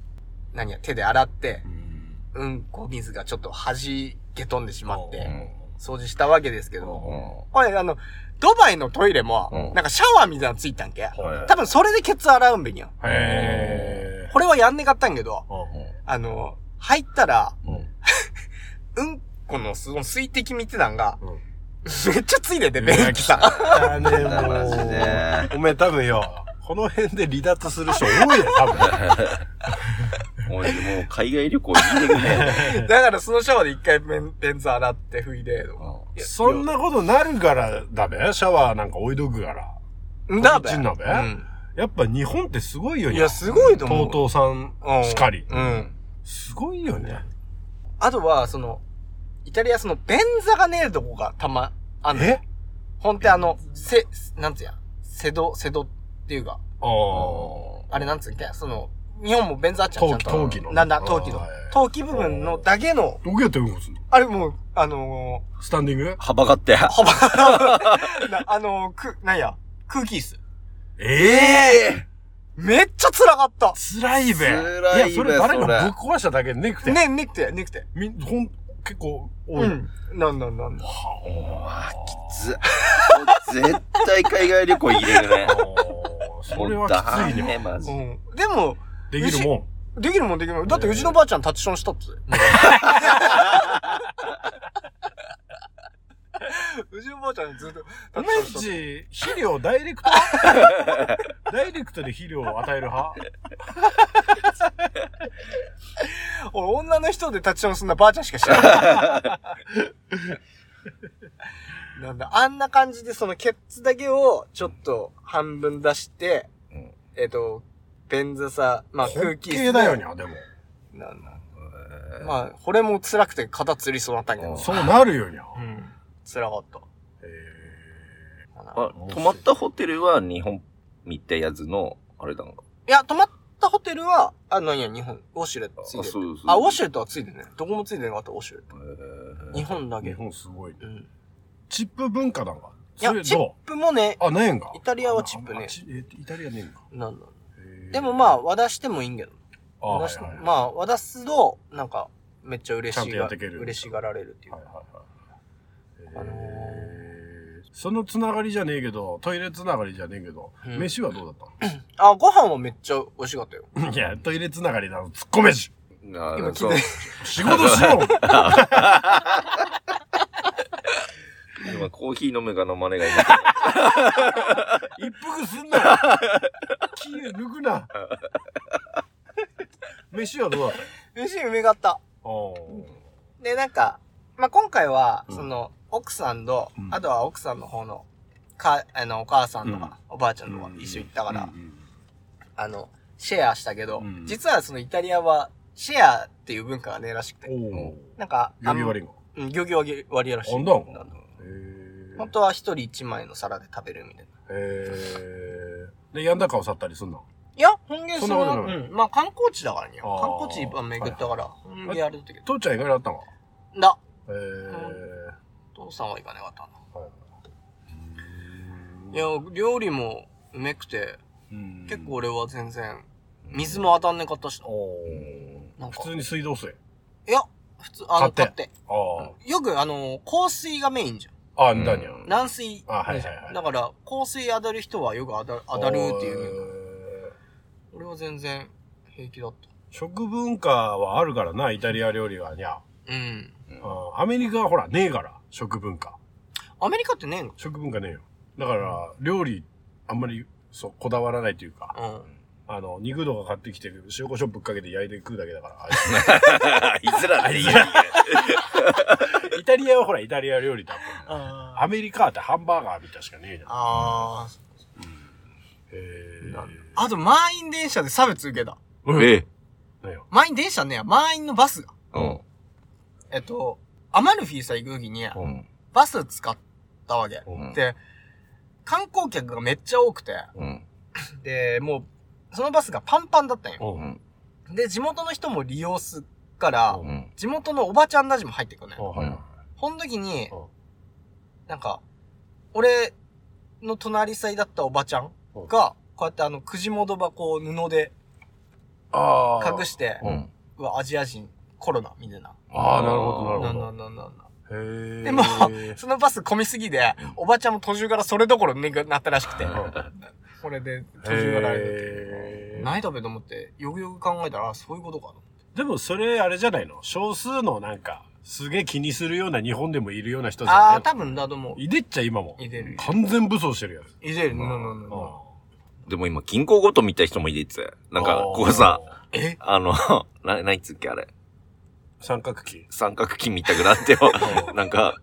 何や、手で洗って、うんこ水がちょっと弾け飛んでしまって、うん掃除したわけですけうど、んこれあの、ドバイのトイレもう、んなんかシャワーみたいなのついたんけ？はい多分それでケツ洗うんべにゃ。へこれはやんねかったんけど、ーあの、入ったら、うん うんこのその水滴見てたんが、うんめっちゃついてて、便器さ。だね、もマジでう。お前多分よ、この辺で離脱する人多いよ、多分。もう海外旅行行いてくれ。だからそのシャワーで一回便便座洗って拭いて、いやそんなことなるからだべシャワーなんか置いとくから。だべ。こっちなべうんやっぱ日本ってすごいよね。いや、すごいと思う。TOTO さんうんしかり。うん。すごいよね。あとは、その、イタリアその便座がねえとこがたま、あんの。え？ほんってあの、せ、なんつうや、セド、セドっていうか、ああ。あれなんつうんけ？その、日本も便座あっちゃうちゃんと。陶器のねなんだ、陶器のあー。陶器部分のだけの、どこやってうんこすんのあれもう、あのスタンディング幅がって。ー、幅、なあのー、く、なんや、空気椅子。ええめっちゃ辛かった。辛いべ。辛いべや、それ誰かぶっ壊しただけでねくて。ね、ねくて、ねくて。みん、ほん、結構多い。うん。なんなんなんだ。はず絶対海外旅行入れるね あ。。それはきついね。ね、マジう。ん。でも、できるもん。できるもんできるもん。だってうちのばあちゃんタッチションしたって。うちのばあちゃんずっとタッチションしたって。ち、肥料ダイレクト？ダイレクトで肥料を与える派？俺女の人でタッチションすんなばあちゃんしか知らない。なんだ、あんな感じでそのケツだけをちょっと半分出して、うんえっ、と、便座さ、まあ空気系だよにゃ、でも。なんだ。まあ、これも辛くて肩つりそうなったんやけど。そうなるよにゃ。うん。辛かった。えあ、泊まったホテルは日本みたいやつの、あれだんか？いや、泊まったホテルは、あ、なんや、日本、ウォシュレットついてる。あそうそうあ、ウォシュレットはついてるね。どこもついてなかった、ウォシュレット。えー日本だけ。ー日本すごい。うん。チップ文化なんか？いやチッどプもね、うあ、ねえんか。イタリアはチップねイタリアねえんか。なんだ。へーでもまあ、渡してもいいんけど。あ、は渡しいはい。はいまあ、渡すと、なんか、めっちゃ嬉ちゃんしがとやっていける嬉しがられるっていうはいはいあのはい。えー。そのつながりじゃねえけど、トイレつながりじゃねえけど、うん。飯はどうだっ あ、ご飯はめっちゃ美味しかったよ。たのいや、トイレつながりなの、突っ込めし今。仕事しろ 今コーヒー飲むか飲まねいい。一服すんな気抜くな。飯はどうだった飯うめかった。ので、なんか、まあ、今回は、うん。その、奥さんと、うん。あとは奥さんの方の、か、あの、お母さんとか、おばあちゃんとかうん。一緒に行ったから、うん。うん。あの、シェアしたけど、うん。実はそのイタリアは、シェアっていう文化がねえらしくて、おおなんか、料理割りがうん、漁業割割りらしい。あんだ。なんだへ本当は一人一枚の皿で食べるみたいな。えー、で、やんだかを去ったりすんの？いや、本気そそんなことの、ない。うん、まあ観光地だからね。観光地一般巡ったから、本気やるとき。父ちゃん意外だったの？だ。えー、父さんは行かなかったな。はい。いや、料理もうめくて、うん。結構俺は全然、水も当たんねかったし。普通に水道水？いや、普通、あの、買って。て。あよく、あの、香水がメインじゃん。ああんだにゃうん軟水。あはいはいはいだから、香水当たる人はよく当たる、当たるっていう。う俺は全然平気だった。食文化はあるからなイタリア料理はにゃうん。あアメリカはほらねえから食文化アメリカってねえの？食文化ねえよだから料理あんまりそうこだわらないというかうん。あの肉とか買ってきて塩コショウぶっかけて焼いて食うだけだからあい いつらでいいよ。つイタリアはほらイタリア料理だもんあアメリカってハンバーガーみたいしかねえじゃんあへえー。あと、満員電車で差別受けた。ええ満員電車ね、満員のバスが。うん。えっと、アマルフィさ行くときに、うん。バス使ったわけ。うんで、観光客がめっちゃ多くて、うん。で、もう、そのバスがパンパンだったんよ。で、地元の人も利用すっからう、うん。地元のおばちゃんたちも入ってくるねほん時にうん、なんか、俺の隣さいだったおばちゃんが、こうやってあの、くじ元箱を布でああ隠して、うん。うわ、アジア人、コロナ、みたいな。ああなるほどななるほど。んなんなんなんな。ん。へえでも、そのバス混みすぎで、おばちゃんも途中からそれどころになったらしくて、これで途中からあれだってへー。何食べと思って、よくよく考えたら、あそういうことかと。でもそれあれじゃないの？少数のなんかすげえ気にするような日本でもいるような人じゃああ、ない多分だと思う。いでっちゃ今もいでる。完全武装してるやついでる。うんうんうんあでも今、銀行ごと見た人もいてって。なんか、ここさ、え？あの、な、何つっけあれ？三角形三角筋みたくなってよ。なんか、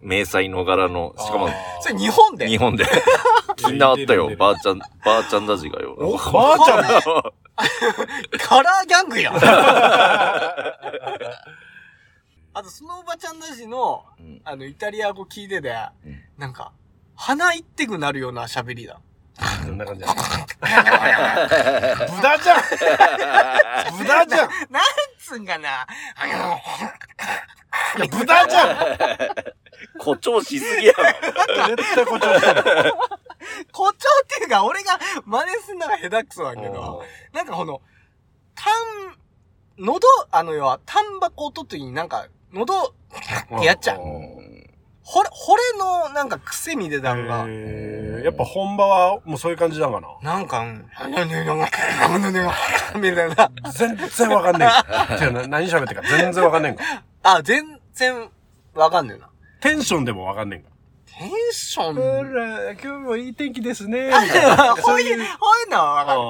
迷彩の柄の、しかも、それ日本で？日本で。気になったよ。ばあちゃん、ばあちゃんたちがよ。おばあちゃんカラーギャングやん。あと、そのおばちゃんたちの、うんあの、イタリア語聞いてて、うんなんか、鼻いってくなるような喋りだ。こんな感じだ。無駄じゃん無駄じゃんいなんつうんかな。あの、や、無駄じゃん誇張しすぎやろ。絶対誇張してる。誇張っていうか、俺が真似すんのが下手くそだけど、なんかこの、タン、喉、あの要は、タンバコを取った時になんか、喉、ってやっちゃう。ほれ、惚れのなんか癖みでたんが、やっぱ本場はもうそういう感じなのかな？んか、うん、なねななねみたいな。な全然わかん。ねえ。てかな何喋ってるか全然わかん。ねえん。か。あ、全然、わかん。ねえな。テンションでもわかん。ねえん。か。テンション。ら、今日もいい天気ですね。みたいな。こういう、こういうのはわかる。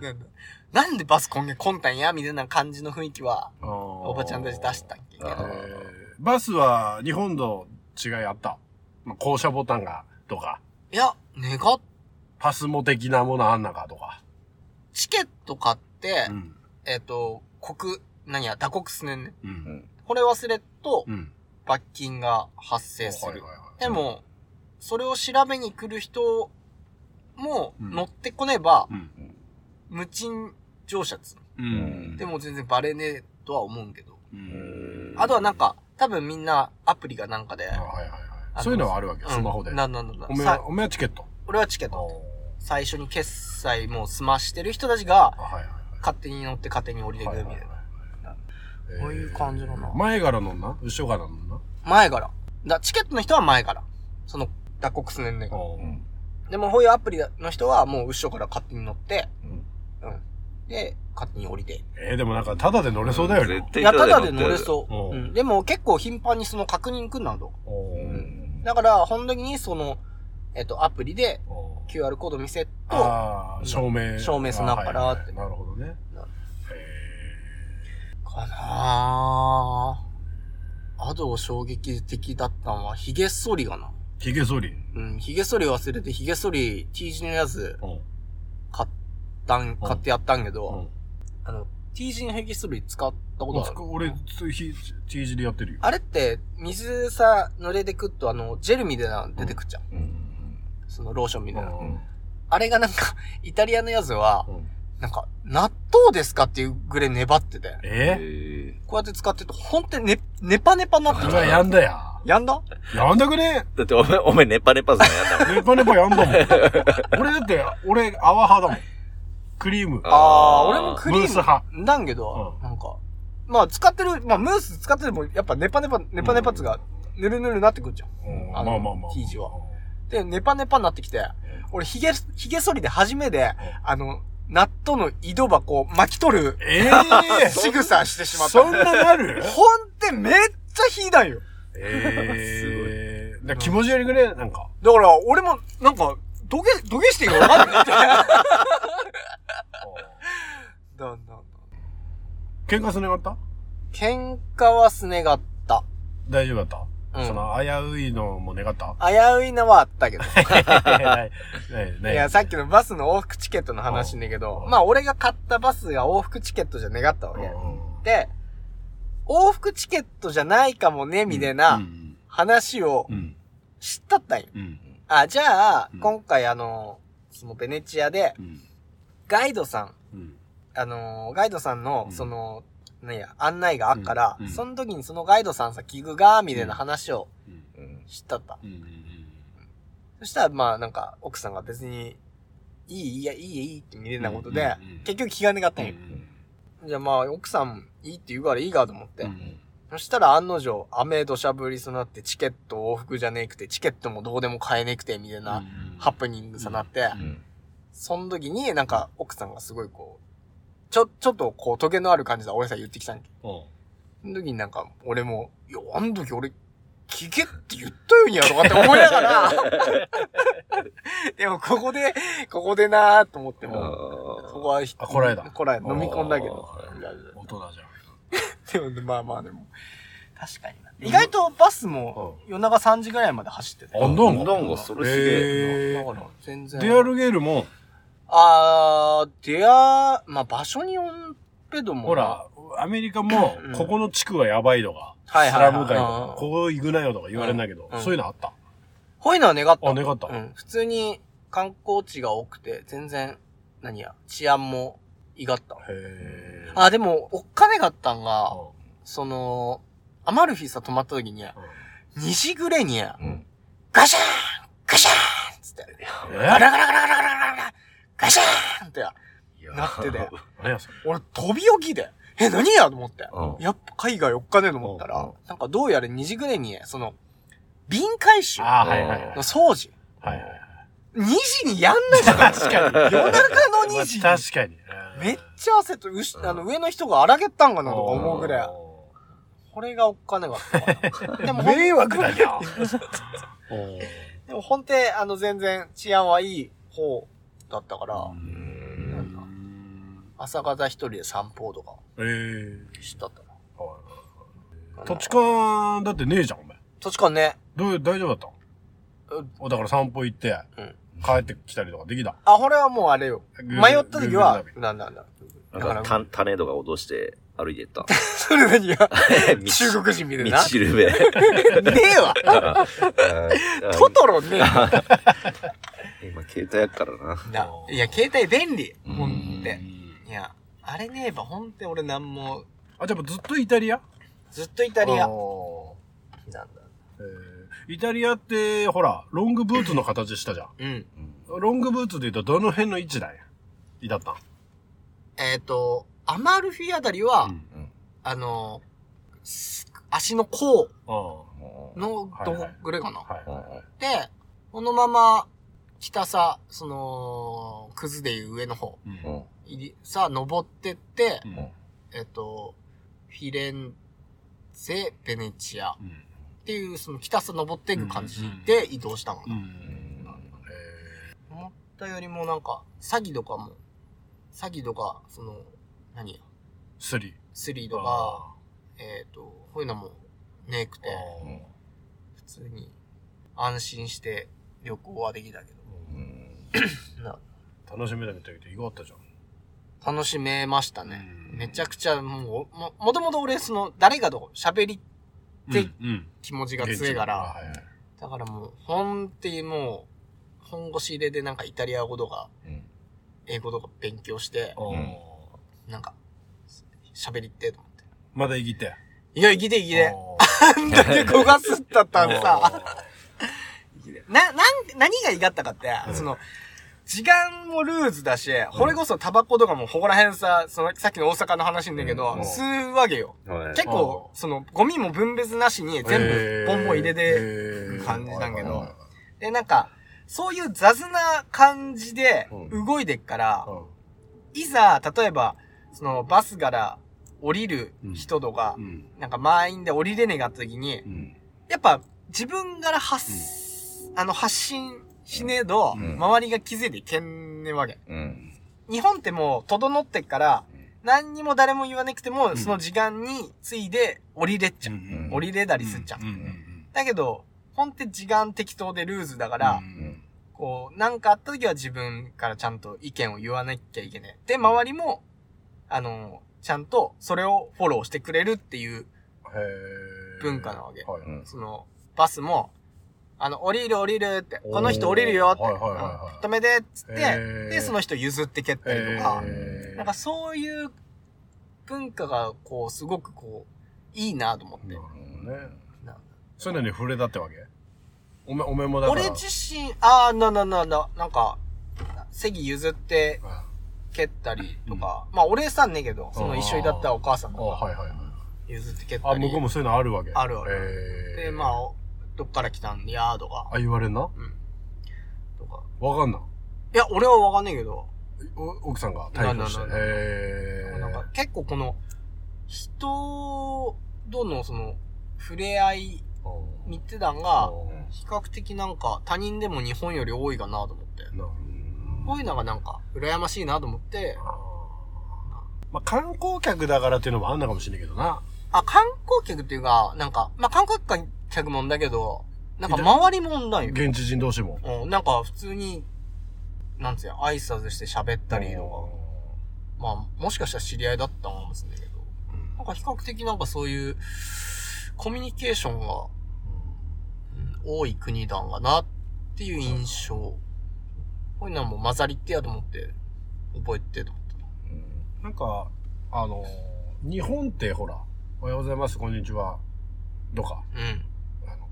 あなんだなんでバス今月混ん。だんやみたいな感じの雰囲気は、ーおばちゃんたち出したっけ？バスは日本と違いあった？まあ、降車ボタンが、とか、いや、願っ、パスモ的なものあんなかとか。チケット買って、うん。えっ、と、国、何や、打国すねんね。うん。これ忘れると、うん。罰金が発生する。はいはいはいで、も、それを調べに来る人もうん乗ってこねば、うん。無賃乗車っつ。でも全然バレねえとは思うんけど。うんあとはなんか、多分みんなアプリがなんかで、あはいはいあのはい。そういうのはあるわけ、スマホで。うんなんなんなんなんおめは、おめえはチケット。俺はチケッあト。最初に決済もう済ましてる人たちが。勝手に乗って勝手に降りてくるみたいな。こういう感じだな。前から乗んな？後ろから乗んな？前から。だチケットの人は前から。その、脱穀すねんねんが。うんでも、こういうアプリの人はもう後ろから勝手に乗って、うんうん。で、勝手に降りて。えー、でもなんか、タダで乗れそうだよね。絶対いや、ただで乗れそう。ううんん。でも、結構頻繁にその確認来んなと。おーうんだから、本当にその、えっと、アプリで QR コード見せと、証明。証明すなからあーはいはいってなるほどね。かなぁ。アド衝撃的だったのは、髭剃りがな。ー髭剃り。うん、髭剃り忘れて、髭剃り T 字のやつうん買ったん、買ってやったんけど、うんあの、T 字の髭剃り使ったことある俺、つひ T 字でやってるよ。あれって、水さ、濡れてくっと、あの、ジェルみたいなの出てくっちゃう。うんそのローションみたいな。うんあれがなんか、イタリアのやつは、うんなんか、納豆ですかっていうぐらい粘ってて、え？えこうやって使ってると、ほんとにね、ネパネパになってきうわ、やんだや。やんだ？やんだくね？だってお前、お前ネパネパずなやんだもん。ネパネパやんだもん。俺だって、俺、泡派だもん。クリーム。あー、俺もクリーム。ムース派なんけど、うんなんか、まあ使ってる、まあムース使ってても、やっぱネパネパ、ネパネパつが、ぬるぬるなってくるじゃん。うんまあのあまあまあ。字はで、ネパネパになってきて、俺、髭、髭剃りで初めて、あの、納豆の井戸箱を巻き取るええ 仕草してしまった。そんななる？ほんってめっちゃ火だよ。ええー。だから気持ち悪いぐらい、なんか。だから、俺も、なんか、土下、土下していいか分かんないって。だんだんだん。喧嘩すねがった？喧嘩はすねがった。大丈夫だった？うんその、危ういのも願った？危ういのはあったけど。ねねいや、さっきのバスの往復チケットの話だけど、うんまあ俺が買ったバスが往復チケットじゃ願ったわけ。うんで、往復チケットじゃないかもね、みたいなうん話をうん。知ったったんよ。うん。あ、じゃあうん、今回あの、そのベネチアで、うん。ガイドさん、うん。あのー、ガイドさんのう、んその、ねや、案内があっから、うんうんその時にそのガイドさんさ、聞くが、みたいな話をうん。うん知ったった。うん。そしたら、まあなんか、奥さんが別に、いい、いいや、いいや、いいって見れなことで、うんうんうん結局気が願ったんよ。じゃあまあ、奥さんいいって言うからいいかと思って。うんそしたら案の定、雨土砂降りそうなって、チケット往復じゃねえくて、チケットもどうでも買えねえくて、みたいな、ハプニングさなって、うんその時になんか、奥さんがすごいこう、ちょ、ちょっとこう、トゲのある感じで俺さ言ってきたんけ。う。んその時になんか、俺も、いや、あの時俺、聞けって言ったようにやとかって思いながら、でもここで、ここでなーと思っても、あここは、あこらえだこらえ、飲み込んだけど。じゃん。でも、まあまあでも、確かにな。意外とバスも夜中3時ぐらいまで走ってて。あんだんなんかそれすげえ。えだから、全然。デアルゲールも、あー、デア、まあ場所によんけども。ほら、アメリカもうん、ここの地区はやばいとか、はいはいはいスラム街とうんか、ここ行くなよとか言われるんだけどう、んそういうのあった？こういうのは願った。あ願ったうん。普通に観光地が多くて、全然、何や、治安もいがった。へーあ、でも、おっかねがったんが、うその、アマルフィさ泊まった時に、ん2時ぐらいに、うんガシャーンガシャーンつって、え？ガラガラガラガラガラガラガシャーンって、なってて。俺飛び起きで、え、何や？と思って。うんやっぱ海外おっかねえと思ったらうんうん、なんかどうやら2時ぐらいに、その、瓶回収のああ、はいはいはい。掃除。はいはい。2時にやんなじゃん。確かに。夜中の 2時に。まあ確かに。めっちゃ焦って、うし、あの、上の人が荒げったんかなとか思うぐらい。これがおっかねがっ。でも迷惑だよ。でも本当あの、全然治安はいい方だったから、うん朝方一人で散歩とかええ。したったな。土地勘だってねえじゃん、お前。土地勘ね。どう、大丈夫だったうんおだから散歩行って、うん帰ってきたりとかできた？あ、これはもうあれよ。迷った時はなんだなんだ。だなんか、からた種とか脅して歩いてった？それ何が、道中国人みたい道な。しるべ。ねえわ。トトロねえわ。今携帯やからな。ないや、携帯便利。うんほんって。いや、あれねえばほんって俺なんも、あ、じゃあずっとイタリア？ずっとイタリア。あなんーだ。えーイタリアって、ほら、ロングブーツの形したじゃん。うん。ロングブーツで言うとどの辺の位置だい？だったん？えっ、と、アマルフィあたりは、うんうんあの、す足の甲うん。のどぐらいかな。はいはで、このまま北さ、その、クズでいう上の方、い。うん。さ、登ってって、うん。えっと、フィレンツェ、ベネチアっうん。ていう、その北さ登っていく感じで移動したのかな。うん。思ったよりもなんか、詐欺とかも、詐欺とか、その、何や、スリ。スリーとか、えっ、と、こういうのもねえくて、うん普通に安心して旅行はできたけうん。ど、な楽しめたみたいで意外あったじゃん。楽しめましたね。うんめちゃくちゃもう、も、もともと俺、その、誰かと喋りでうん。気持ちが強いから。だからもう、本っていうもう、本腰入れでなんかイタリア語とか、うん。英語とか勉強して、うんなんか、喋りってえと思って。まだ生きて？いや、生きて生きて。おあんだけ焦がすったったん ーさ。な、なん、何が意がったかって、その、時間もルーズだし、これこそタバコとかもここら辺さ、その、さっきの大阪の話んだけど、うん。吸うわけよ。はい。結構、その、ゴミも分別なしに全部ボンボン入れて、る感じだけど。で、なんか、そういう雑な感じでう動いてっから、ういざ、例えば、その、バスから降りる人とか、ん。なんか満員で降りれねえがった時にう、ん。やっぱ自分から発、あの、発信しねえと、うん。周りが気づいていけんねえわけ。うん。日本ってもう、整ってっからうん、何にも誰も言わなくても、ん。その時間についで降りれっちゃう。うん。降りれたりすっちゃう。だけど、本って時間適当でルーズだから、うん。こう、なんかあった時は自分からちゃんと意見を言わなきゃいけない。で、周りも、あの、ちゃんとそれをフォローしてくれるっていう文化なわけ。はい。うん。その、バスも、あの、降りる降りるって、この人降りるよって、はいはいはいはい。うん。止めてっつって、で、その人譲って蹴ったりとか、なんかそういう文化が、こう、すごくこう、いいなと思って。なる。ほどね。なそういうのに触れたってわけ？おめ、おめもだから。俺自身、あーな、な、な、な、なんか、席譲って蹴ったりとか、まあ俺さんねえけど、その一緒にだったお母さんあ、とか。譲って蹴ったあ、り。向こうもそういうのあるわけ。あるある。で、まあ、どっから来たん？やーとか、あ、言われんなうん。とか。わかんな。いや、俺はわかんねえけど、お奥さんが逮捕して。なななな。へー。なんか結構この、人とのその、触れ合い見てたんが、比較的なんか他人でも日本より多いかなと思って。なこういうのがなんか、羨ましいなと思って、まあ、観光客だからっていうのもあんのかもしれないけどな。あ、観光客っていうか、なんか、まあ、観光客もんだけど、なんか周りもんだよ。現地人同士も。うん、なんか普通に、なんつうや、挨拶して喋ったりとか、まあ、もしかしたら知り合いだったのかもしれないけど、うんなんか比較的なんかそういう、コミュニケーションが、うん多い国だんがなっていう印象。こういうのはもう混ざりってやと思って、覚えてと思った。なんか、あの、日本ってほら、おはようございます、こんにちは、とか、うん。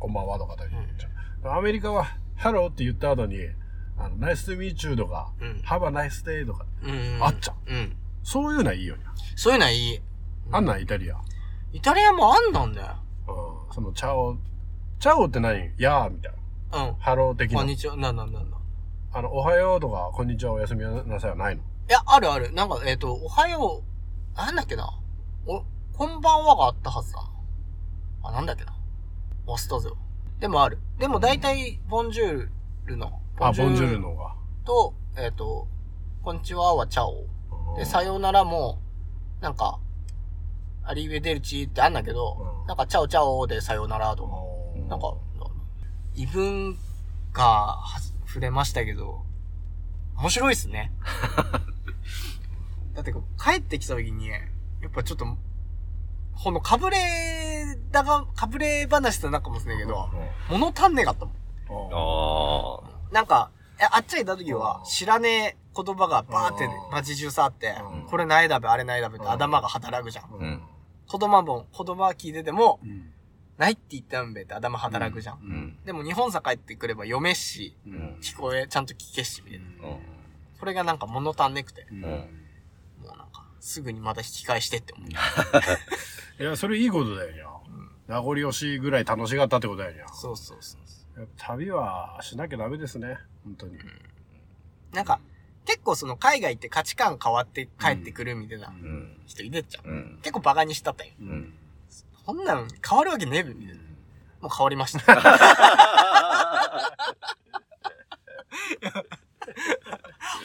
こんばんはとかうアメリカは、ハローって言った後に、あの、 nice meet you とか、うん。 have a nice day とか、うん。あっちゃうん。そういうのはいいよね。そういうのはいい。あんなんイタリア。イタリアもあんなんだよ。うん。その、 ciao、ciao って何？やーみたいな。うん。ハロー的な。こんにちは。なんなんなんなん？あの、おはようとか、こんにちは、おやすみなさいはないの？いや、あるある。なんか、えっ、と、おはよう、なんだっけな？お、こんばんはがあったはずだな。あ、なんだっけな？忘れたぜよ。でもある。でも大体、ボンジュールの。あ、ボンジュールのが。と、えっ、と、こんにちははチャオ。で、うんさようならも、なんか、アリーベデルチってあんだけど、うんなんか、チャオチャオでさようならとか。うんなんか、異文化は触れましたけど、面白いっすね。だって帰ってきた時に、やっぱちょっと、このかぶれだが、かぶれ話ってなんかもしれないけど、物足んねえかったもん。うん。あなんか、えあっちゃいた時はう、ん知らねえ言葉がバーってうん。街中さあってうん、これないだべ、あれないだべってうん。頭が働くじゃん。うん。言葉も、言葉聞いてても、うん。ないって言ったんべって頭働くじゃん。ーうん。でも日本さ帰ってくれば読めっし、うん。聞こえ、ちゃんと聞けっし、みたいな。うん。それがなんか物足んねくて、もうなんか、すぐにまた引き返してって思う。いや、それいいことだよにゃ。名残惜しいぐらい楽しかったってことだよにゃ。そうそうそう。やっぱ旅はしなきゃダメですね。本当に。なんか、結構その海外って価値観変わって帰ってくるみたいなうん。人いるっちゃう。うん。結構バカにしたったよ。うん。こんなん変わるわけねえべ、みたいな。もう変わりました。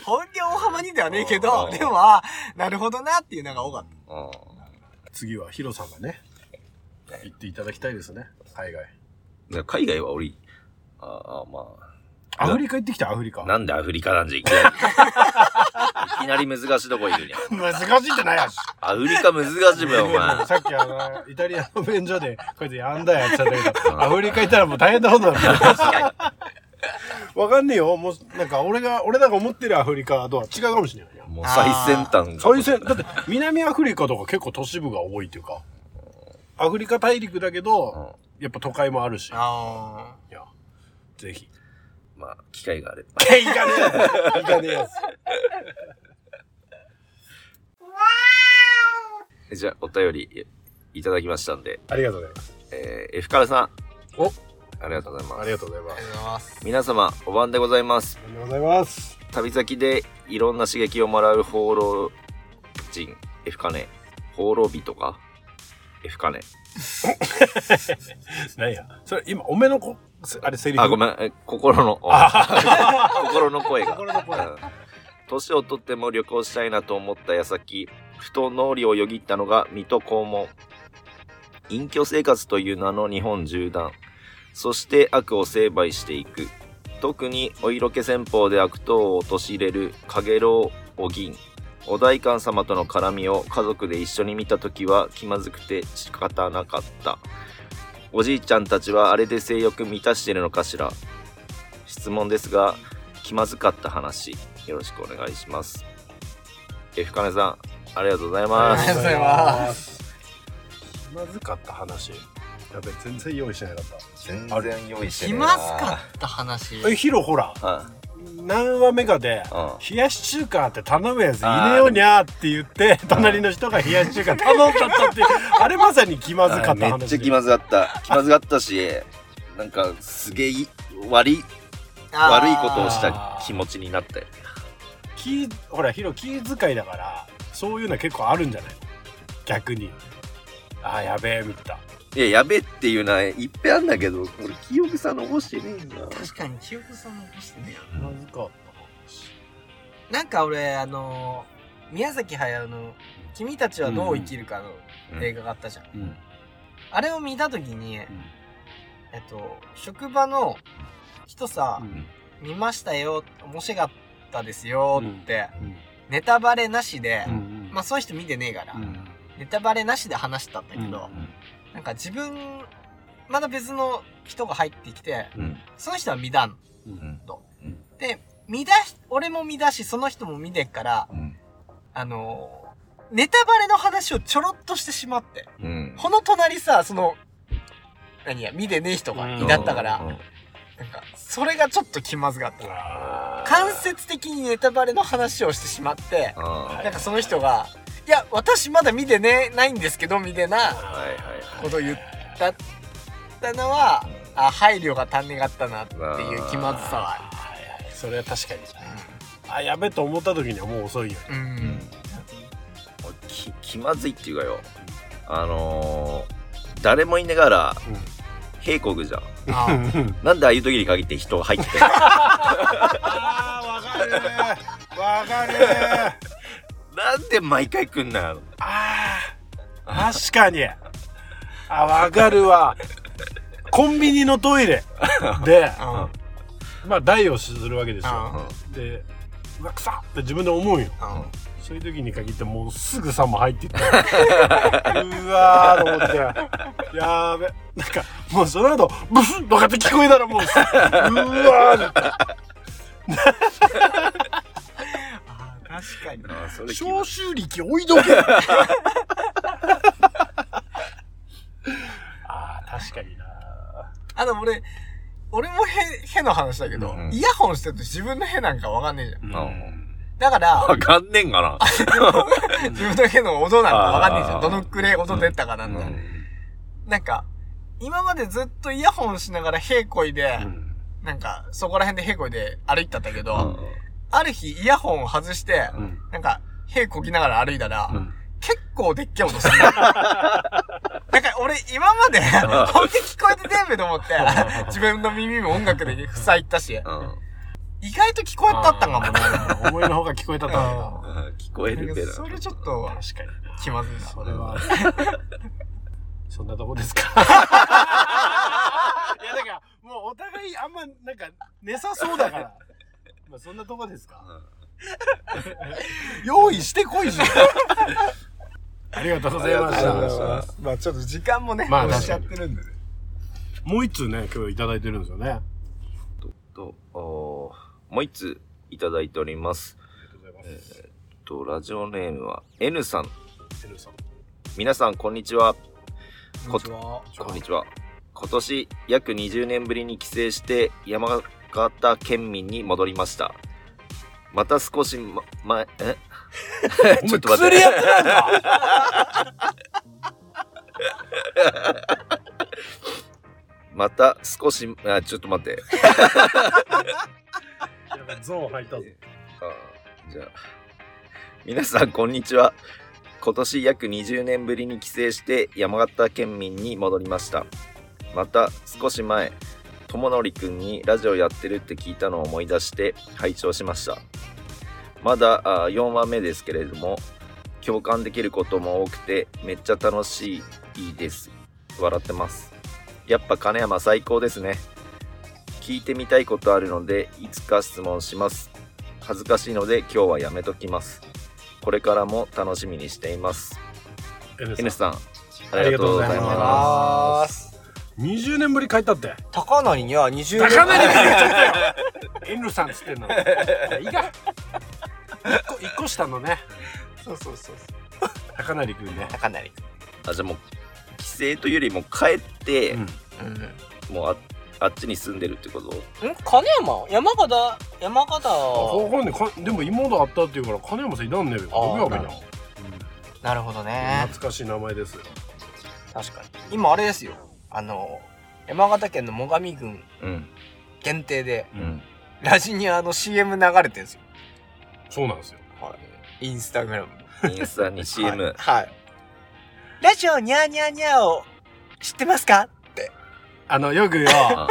本業大幅にではねえけど、うんでも、あなるほどなっていうのが多かっあ次はヒロさんがね、行っていただきたいですね。海外。あ。海外は俺、ああ、まアフリカ行ってきた、アフリカあ。。なんでアフリカなんじゃいきなり。いきなり難しいとこいるにゃ。難しいってないやし。アフリカ難しいべよ、お前。さっきあの、イタリアの便所で、こうやってやんだやってたんだけど、アフリカ行ったらもう大変なことになる。わかんねえよ。もう、なんか俺が、俺らが思ってるアフリカとは違うかもしれないよ。もう最先端。最先、だって南アフリカとか結構都市部が多いっていうか、アフリカ大陸だけど、やっぱ都会もあるし。あや、ぜひ。まあ、機会があれば。行かねえやつ。行かねえやつ。じゃあ、お便りいただきましたんで、ありがとうございます。えー、F カラさん。おありがとうございます。ありがとうございまあ。ありす。皆様、お晩でございます。ありがとうございます。旅先でいろんな刺激をもらう放浪人、F カネ。放浪人か ?F カネ。何や？それ今、おめの子、あれセリフ？あ、ごめん、え心の、心の声が。心の声うん年をとっても旅行したいなと思った矢先、ふと脳裏をよぎったのが水戸黄門。隠居生活という名の日本縦断。そして悪を成敗していく。特にお色気戦法で悪党を陥れる影郎お銀。お代官様との絡みを家族で一緒に見た時は気まずくて仕方なかった。おじいちゃんたちはあれで性欲満たしてるのかしら質問ですが、気まずかった話、よろしくお願いします。え、深根さん、ありがとうございます。ありがとうございます。気まずかった話。やべ、全然用意してなかっ全然用意して気ねえまずかった話。た。え、ヒロほら、た。何話目かで。冷やし中華って頼むやついねえよにゃーって言って、隣の人が冷やし中華頼んだったっていう、あれまさに気まずかった話。めっちゃ気まずかった。気まずかったし、なんか、すげえい悪い、悪いことをした気持ちになって。気、ほら、ヒロ気遣いだから、そういうの結構あるんじゃない？逆に。あー、やべえ、みたいいや、やべっていうのはいっぺんあんだけど、俺、記憶さ残してねえんだ。確かに記憶さん残してねな。気まずかっなんか俺、あのー、宮崎駿の、君たちはどう生きるかの映画があったじゃん。た。うん。あれを見たときに、えっと、職場の人さ、見ましたよ、面白かったですよって、ネタバレなしで、うん。まあそういう人見てねえから、うん。ネタバレなしで話したんだけど、うんなんか自分、まだ別の人が入ってきて、うん。その人は見たんうん。と。うんで、見出し、俺も見出し、その人も見てっから、うん。あのーネタバレの話をちょろっとしてしまって。うん。この隣さ、その、何や、見てねえ人がいだったから、うんなんか、それがちょっと気まずかった。間接的にネタバレの話をしてしまって、あなんかその人が、いや、私まだ見てね、ないんですけど、みたいな。ことを言った、ったのは、あ、配慮が足んねかったなっていう気まずさはそれは確かに。あ、やべえと思った時にはもう遅いよ。る。うん。き気まずいっていうかよあのー、誰もいながら閉国じゃんあなんでああいう時に限って人が入ってくる あー、わかるわかるなんで毎回来んなよあー、確かに。あ、わかるわ。コンビニのトイレで、あ。まあ、代をするわけですよ。あで、うわ、くさって自分で思うよ。あ。そういう時に限ってもうすぐさも入っていって。うわーと思って。やーべ。なんか、もうその後、ブスッとかって聞こえたらもう、うわーあ確かに。あそれ気消ま臭力置いとけ あー、確かになあの、俺、俺もへ、への話だけど、うんイヤホンしてると自分のへなんかわかんねえじゃん。うんだから、わかんねんかな。自分だけの音なのかわかんないですよ。あーどのくらい音出たかなんだ。うんなんか、今までずっとイヤホンしながら平こいで、うんなんか、そこら辺で平こいで歩いてたんだけど、うんある日イヤホンを外して、うんなんか、平こぎながら歩いたら、うん結構でっけえ音する。なんか俺今まで、本気聞こえててんべと思って、自分の耳も音楽で塞いったし、うん意外と聞こえたったんかもな。あー思いの方が聞こえたと思ううん聞こえるけど。それちょっと確かにな。気まずいな。それは。そんなとこですか？いや、だから、もうお互いあんま、なんか、寝さそうだから。まあ、そんなとこですか 用意してこいじゃん。ありがとうございましありがとうございた。ますまあちょっと時間もね、まあ押しちゃってるんでね。もう一通ね、今日いただいてるんですよね。あと、おーもう一ついただいております。りがとうございます。と、ラジオネームは N さん。N さん。皆さん、こんにちは。こんにちは。こんにちは。今年、約20年ぶりに帰省して、山形県民に戻りました。また少しま、前、えちょっと待って。薬やってたんだまた少し、あ、ちょっと待って。やばいゾーン入ったぞ。あじゃあ。皆さん、こんにちは。今年約20年ぶりに帰省して山形県民に戻りました。また少し前、友則くんにラジオやってるって聞いたのを思い出して拝聴しました。まだあ4話目ですけれども、共感できることも多くてめっちゃ楽しいです。笑ってます。やっぱ金山最高ですね。聞いてみたいことあるので、いつか質問します。恥ずかしいので今日はやめときます。これからも楽しみにしています。N さん。さん、ありがとうございます。20年ぶり帰ったって。高成には20高成に言っちゃったよ N さんっつってんの。いやいいか。一個、一個下のね、そうそうそうそう。高成くんね。高成。す。あ、じゃあもう、帰省というよりも帰って、うんうん。もうああっちに住んでるってこと？ん金山？山形山形あ、わかんねえかでも妹あったって言うから、金山さんいらんねえよ。僕やべにゃ。なるほどね懐かしい名前ですよ。確かに今あれですよあの山形県の最上郡うん。限定でうん。ラジニアの CM 流れてるんですよ。そうなんですよ。インスタグラム。インスタに CM。はい、はい。ラジオニャーニャーニャーを知ってますか？って。あの、よくよ、あ。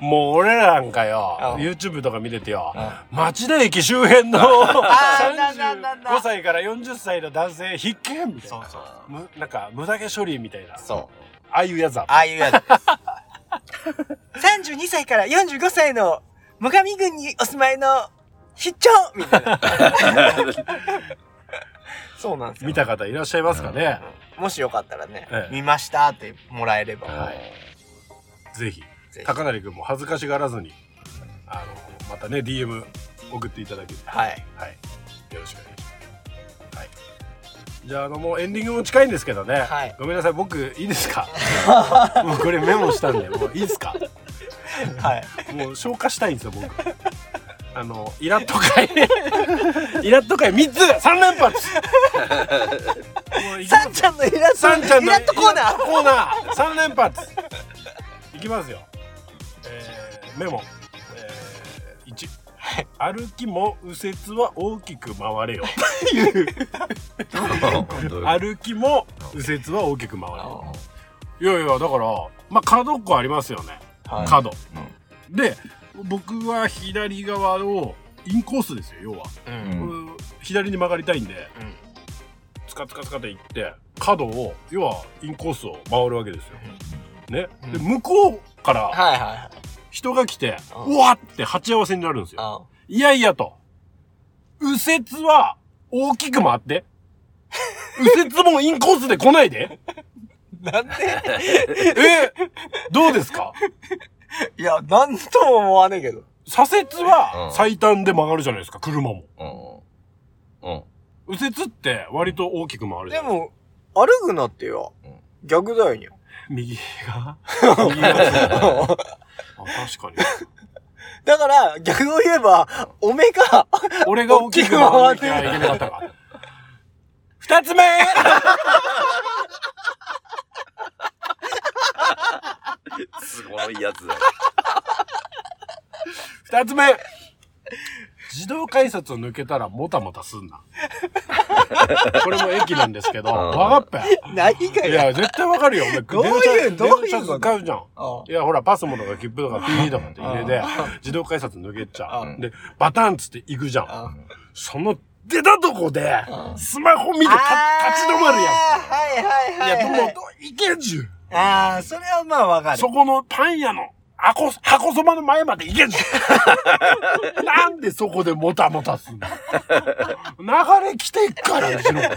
もう俺らなんかよう、ん YouTube とか見ててよ、あ。町田駅周辺のあ。ーなんだなんだ35歳から40歳の男性必見みたいな。そうそう。むなんか、無駄毛処理みたいな。そうああいうやつだ。ああいうやつです。32歳から45歳の最上郡にお住まいの必聴みたいな。そうなんですよ。見た方いらっしゃいますかね、もしよかったらね、ええ。見ましたってもらえれば、はい。ぜひ、ぜひ。高成くんも恥ずかしがらずに、あの、またね、DM 送っていただけるとはい。はい。よろしくお願いします。はい。じゃあ、あの、もうエンディングも近いんですけどね。はいごめんなさい、僕、いいですか？もうこれメモしたんで、もういいですか？はいもう消化したいんですよ、僕。あの、イラッと会。イラッと会3つ !3 連発もういきますさんちゃんのイラストさんちゃんのイラストコーナーコーナー3連発いきますよ。えー、メモ。えー、1。歩きも右折は大きく回れよ。歩きも右折は大きく回れよ。いやいや、だから、まあ、角っこありますよね。はい角。で、僕は左側をインコースですよ、要は。ううんうん左に曲がりたいんで、うんつかつかつかって行って、角を、要はインコースを回るわけですよ。ね。うんで、向こうからはいはいはい人が来て、うわって鉢合わせになるんですよ。あいやいやと。右折は大きく回って。右折もインコースで来ないで。なんで？えどうですか？いやなんとも思わねえけど左折うんは最短で曲がるじゃないですか、車も。うん。うん。右折って割と大きく回るでも歩くなってようん逆だよにゃ右が？右 があ確かに。だから、逆を言えば、おめが、俺が大きく回らなきゃいけなかったか。二つ目すごいやつだよ。二つ目自動改札を抜けたらもたもたすんな。これも駅なんですけど、うんわかったよ。何がいや、絶対わかるよ。お前どういうどういうこと電車使うじゃん。あいや、ほら、パスモとか切符とか PD とかって入れてあ、自動改札抜けちゃうう。で、バタンっつって行くじゃん。あその出たとこでう、んスマホ見てた立ち止まるやあーはいはいん。はいい。や、もう、いけんじゅん。ああ、それはまあわかる。そこのパン屋の箱、箱そばの前まで行けんじゃん。なんでそこでもたもたすんの？流れ来てっから、後ろから。こ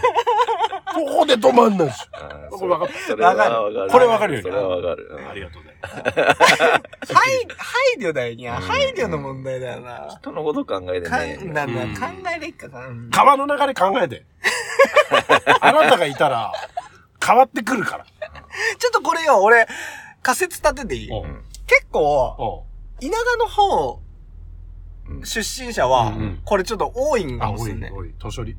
こで止まんないし。これわかるわかる。これわかるよねそれはわかる。うんありがとうございます。はい、配慮だよにゃ。配慮の問題だよな。人のこと考えてかね。んなんだ、うん考えれっかな。うん川の流れ考えて。あなたがいたら、変わってくるから。ちょっとこれよ、俺、仮説立てていい結構、田舎の方、うん出身者はこれちょっと多いんかあ、多い、もしれない。多い。図書り。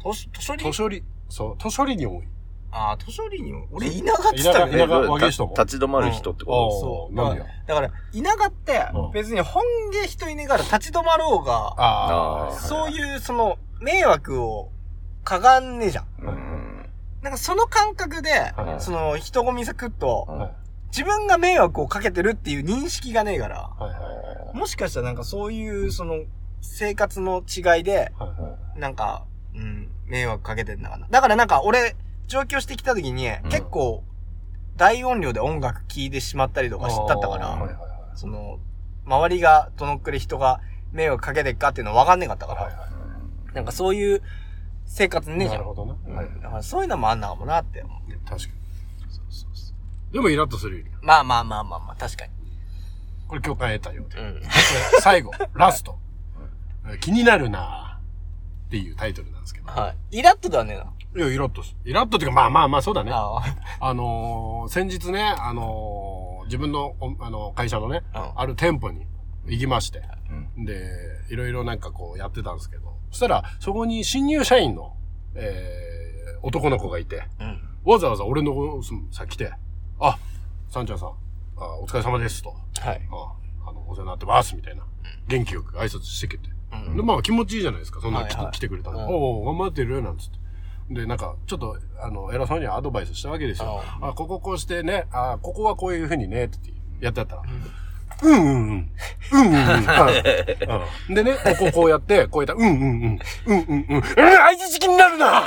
年、年寄り？図書り？そう、図書りに多い。ああ、年寄りにも。俺、田舎って言ったらね。田舎若い人も立ち止まる人ってこそう。なんでよ。だから、田舎ってうん、別に本気人いねえから立ち止まろうが、ああ。そういう、その、迷惑をかがんねえじゃん。ん。なんかその感覚で、はいその、人混みサクッと、はい自分が迷惑をかけてるっていう認識がねえから、はいはいもしかしたらなんかそういう、その、生活の違いで、はいはい。なんか、うん、迷惑かけてんだかな。だからなんか俺、上京してきた時に、ん結構、大音量で音楽聴いてしまったりとかしったったから、はいはいはいその、周りがどのくらい人が迷惑かけてっかっていうの分かんねえかったから、はいはなんかそういう生活ねい。えじゃん。なるほどな。はいだからそういうのもあんなかもなって思う。確かに。でもイラッとするより。まあまあまあまあまあ、確かに。これ共感得たようで。うん。最後、ラスト。気になるなっていうタイトルなんですけど。はい。イラッとではね。いや、イラッとす。イラッとっていうか、まあまあまあ、そうだね。ああのー、先日ね、あのー、自分の、おあの、会社のね、うんある店舗に行きまして、うんで、いろいろなんかこうやってたんですけど、そしたら、そこに新入社員の、えー、男の子がいて、あ。うん。わざわざ俺のさ来て、あ、サンちゃんさん、あお疲れ様ですと。はい。ああの、お世話になってます、みたいな。元気よく挨拶してきて。うんで、まあ気持ちいいじゃないですか、そんな来,、はいはい来てくれたの。うんおお、頑張ってるなんつって。で、なんか、ちょっと、あの、偉そうにアドバイスしたわけですよ。あ、こここうしてね、あ、ここはこういうふうにね、ってやってやったら、うんうんうん。うんうんうん。うんでね、こここうやって、こうやったら、うんうんうん。うんうんうん。うん、相づち気になるな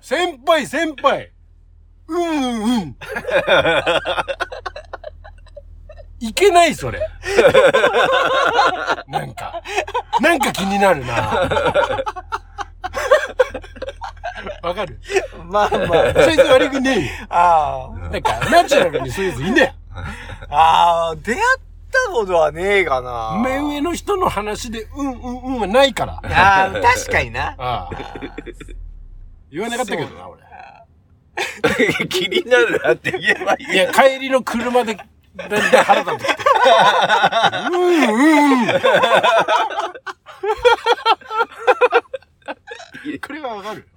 先輩、先輩。うんうんうん。いけない、それ。なんか、なんか気になるな わかる？まあまあ。そいつ悪くねえよ。あなんか、ナチュラルにそういついんだよ。あ。ああ、出会ったことはねえかな。目上の人の話で、うんうんうんはないから。ああ、確かにな。ああ。言わなかったけどな、俺。気になるなって言えばいい。いや、帰りの車で、だんだん腹立ってきて。うんうんうん。これはわかる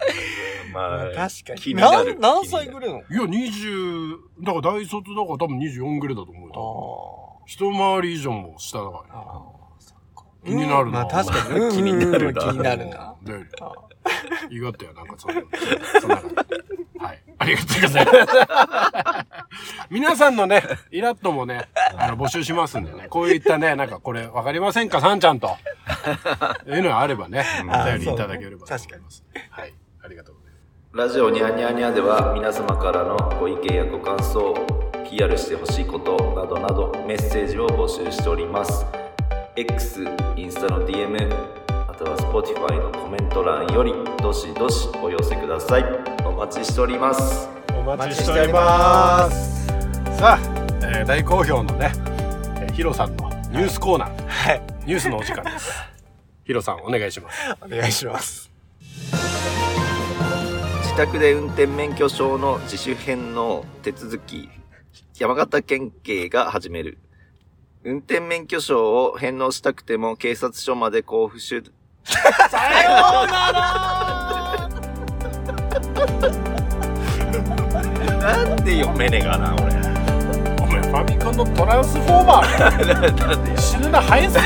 まあ、確かに。気になる。何何歳ぐらいの？いや、20、だから大卒だから多分24ぐらいだと思うあよ。あ。一回り以上も下だからね。気になるなまあ確かに。気になるなうん気になるな。だよねあ意外とや、なんかそんな。そんなはい。ありがとうございます。皆さんのね、イラッともね、あの、募集しますんでね。こういったね、なんかこれ、わかりませんかさんちゃんと。いうのがあればね、お便りいただければと思います。はい。ありがとうございます。ラジオニャーニャーニャーでは皆様からのご意見やご感想 PR してほしいことなどなどメッセージを募集しております X スタの DM あとは Spotify のコメント欄よりどしどしお寄せくださいお待ちしておりますおお待ちしております。さあ、えー大好評のね、えーヒロさんのニュースコーナー、はい。ニュースのお時間です。ヒロさん、お願いします。お願いします。自宅で運転免許証の自主返納手続き山形県警が始める。運転免許証を返納したくても警察署まで交付し、さようなら。なんで読めねえかな、俺。お前ファミコンのトランスフォーマー。死ぬな生えすぎ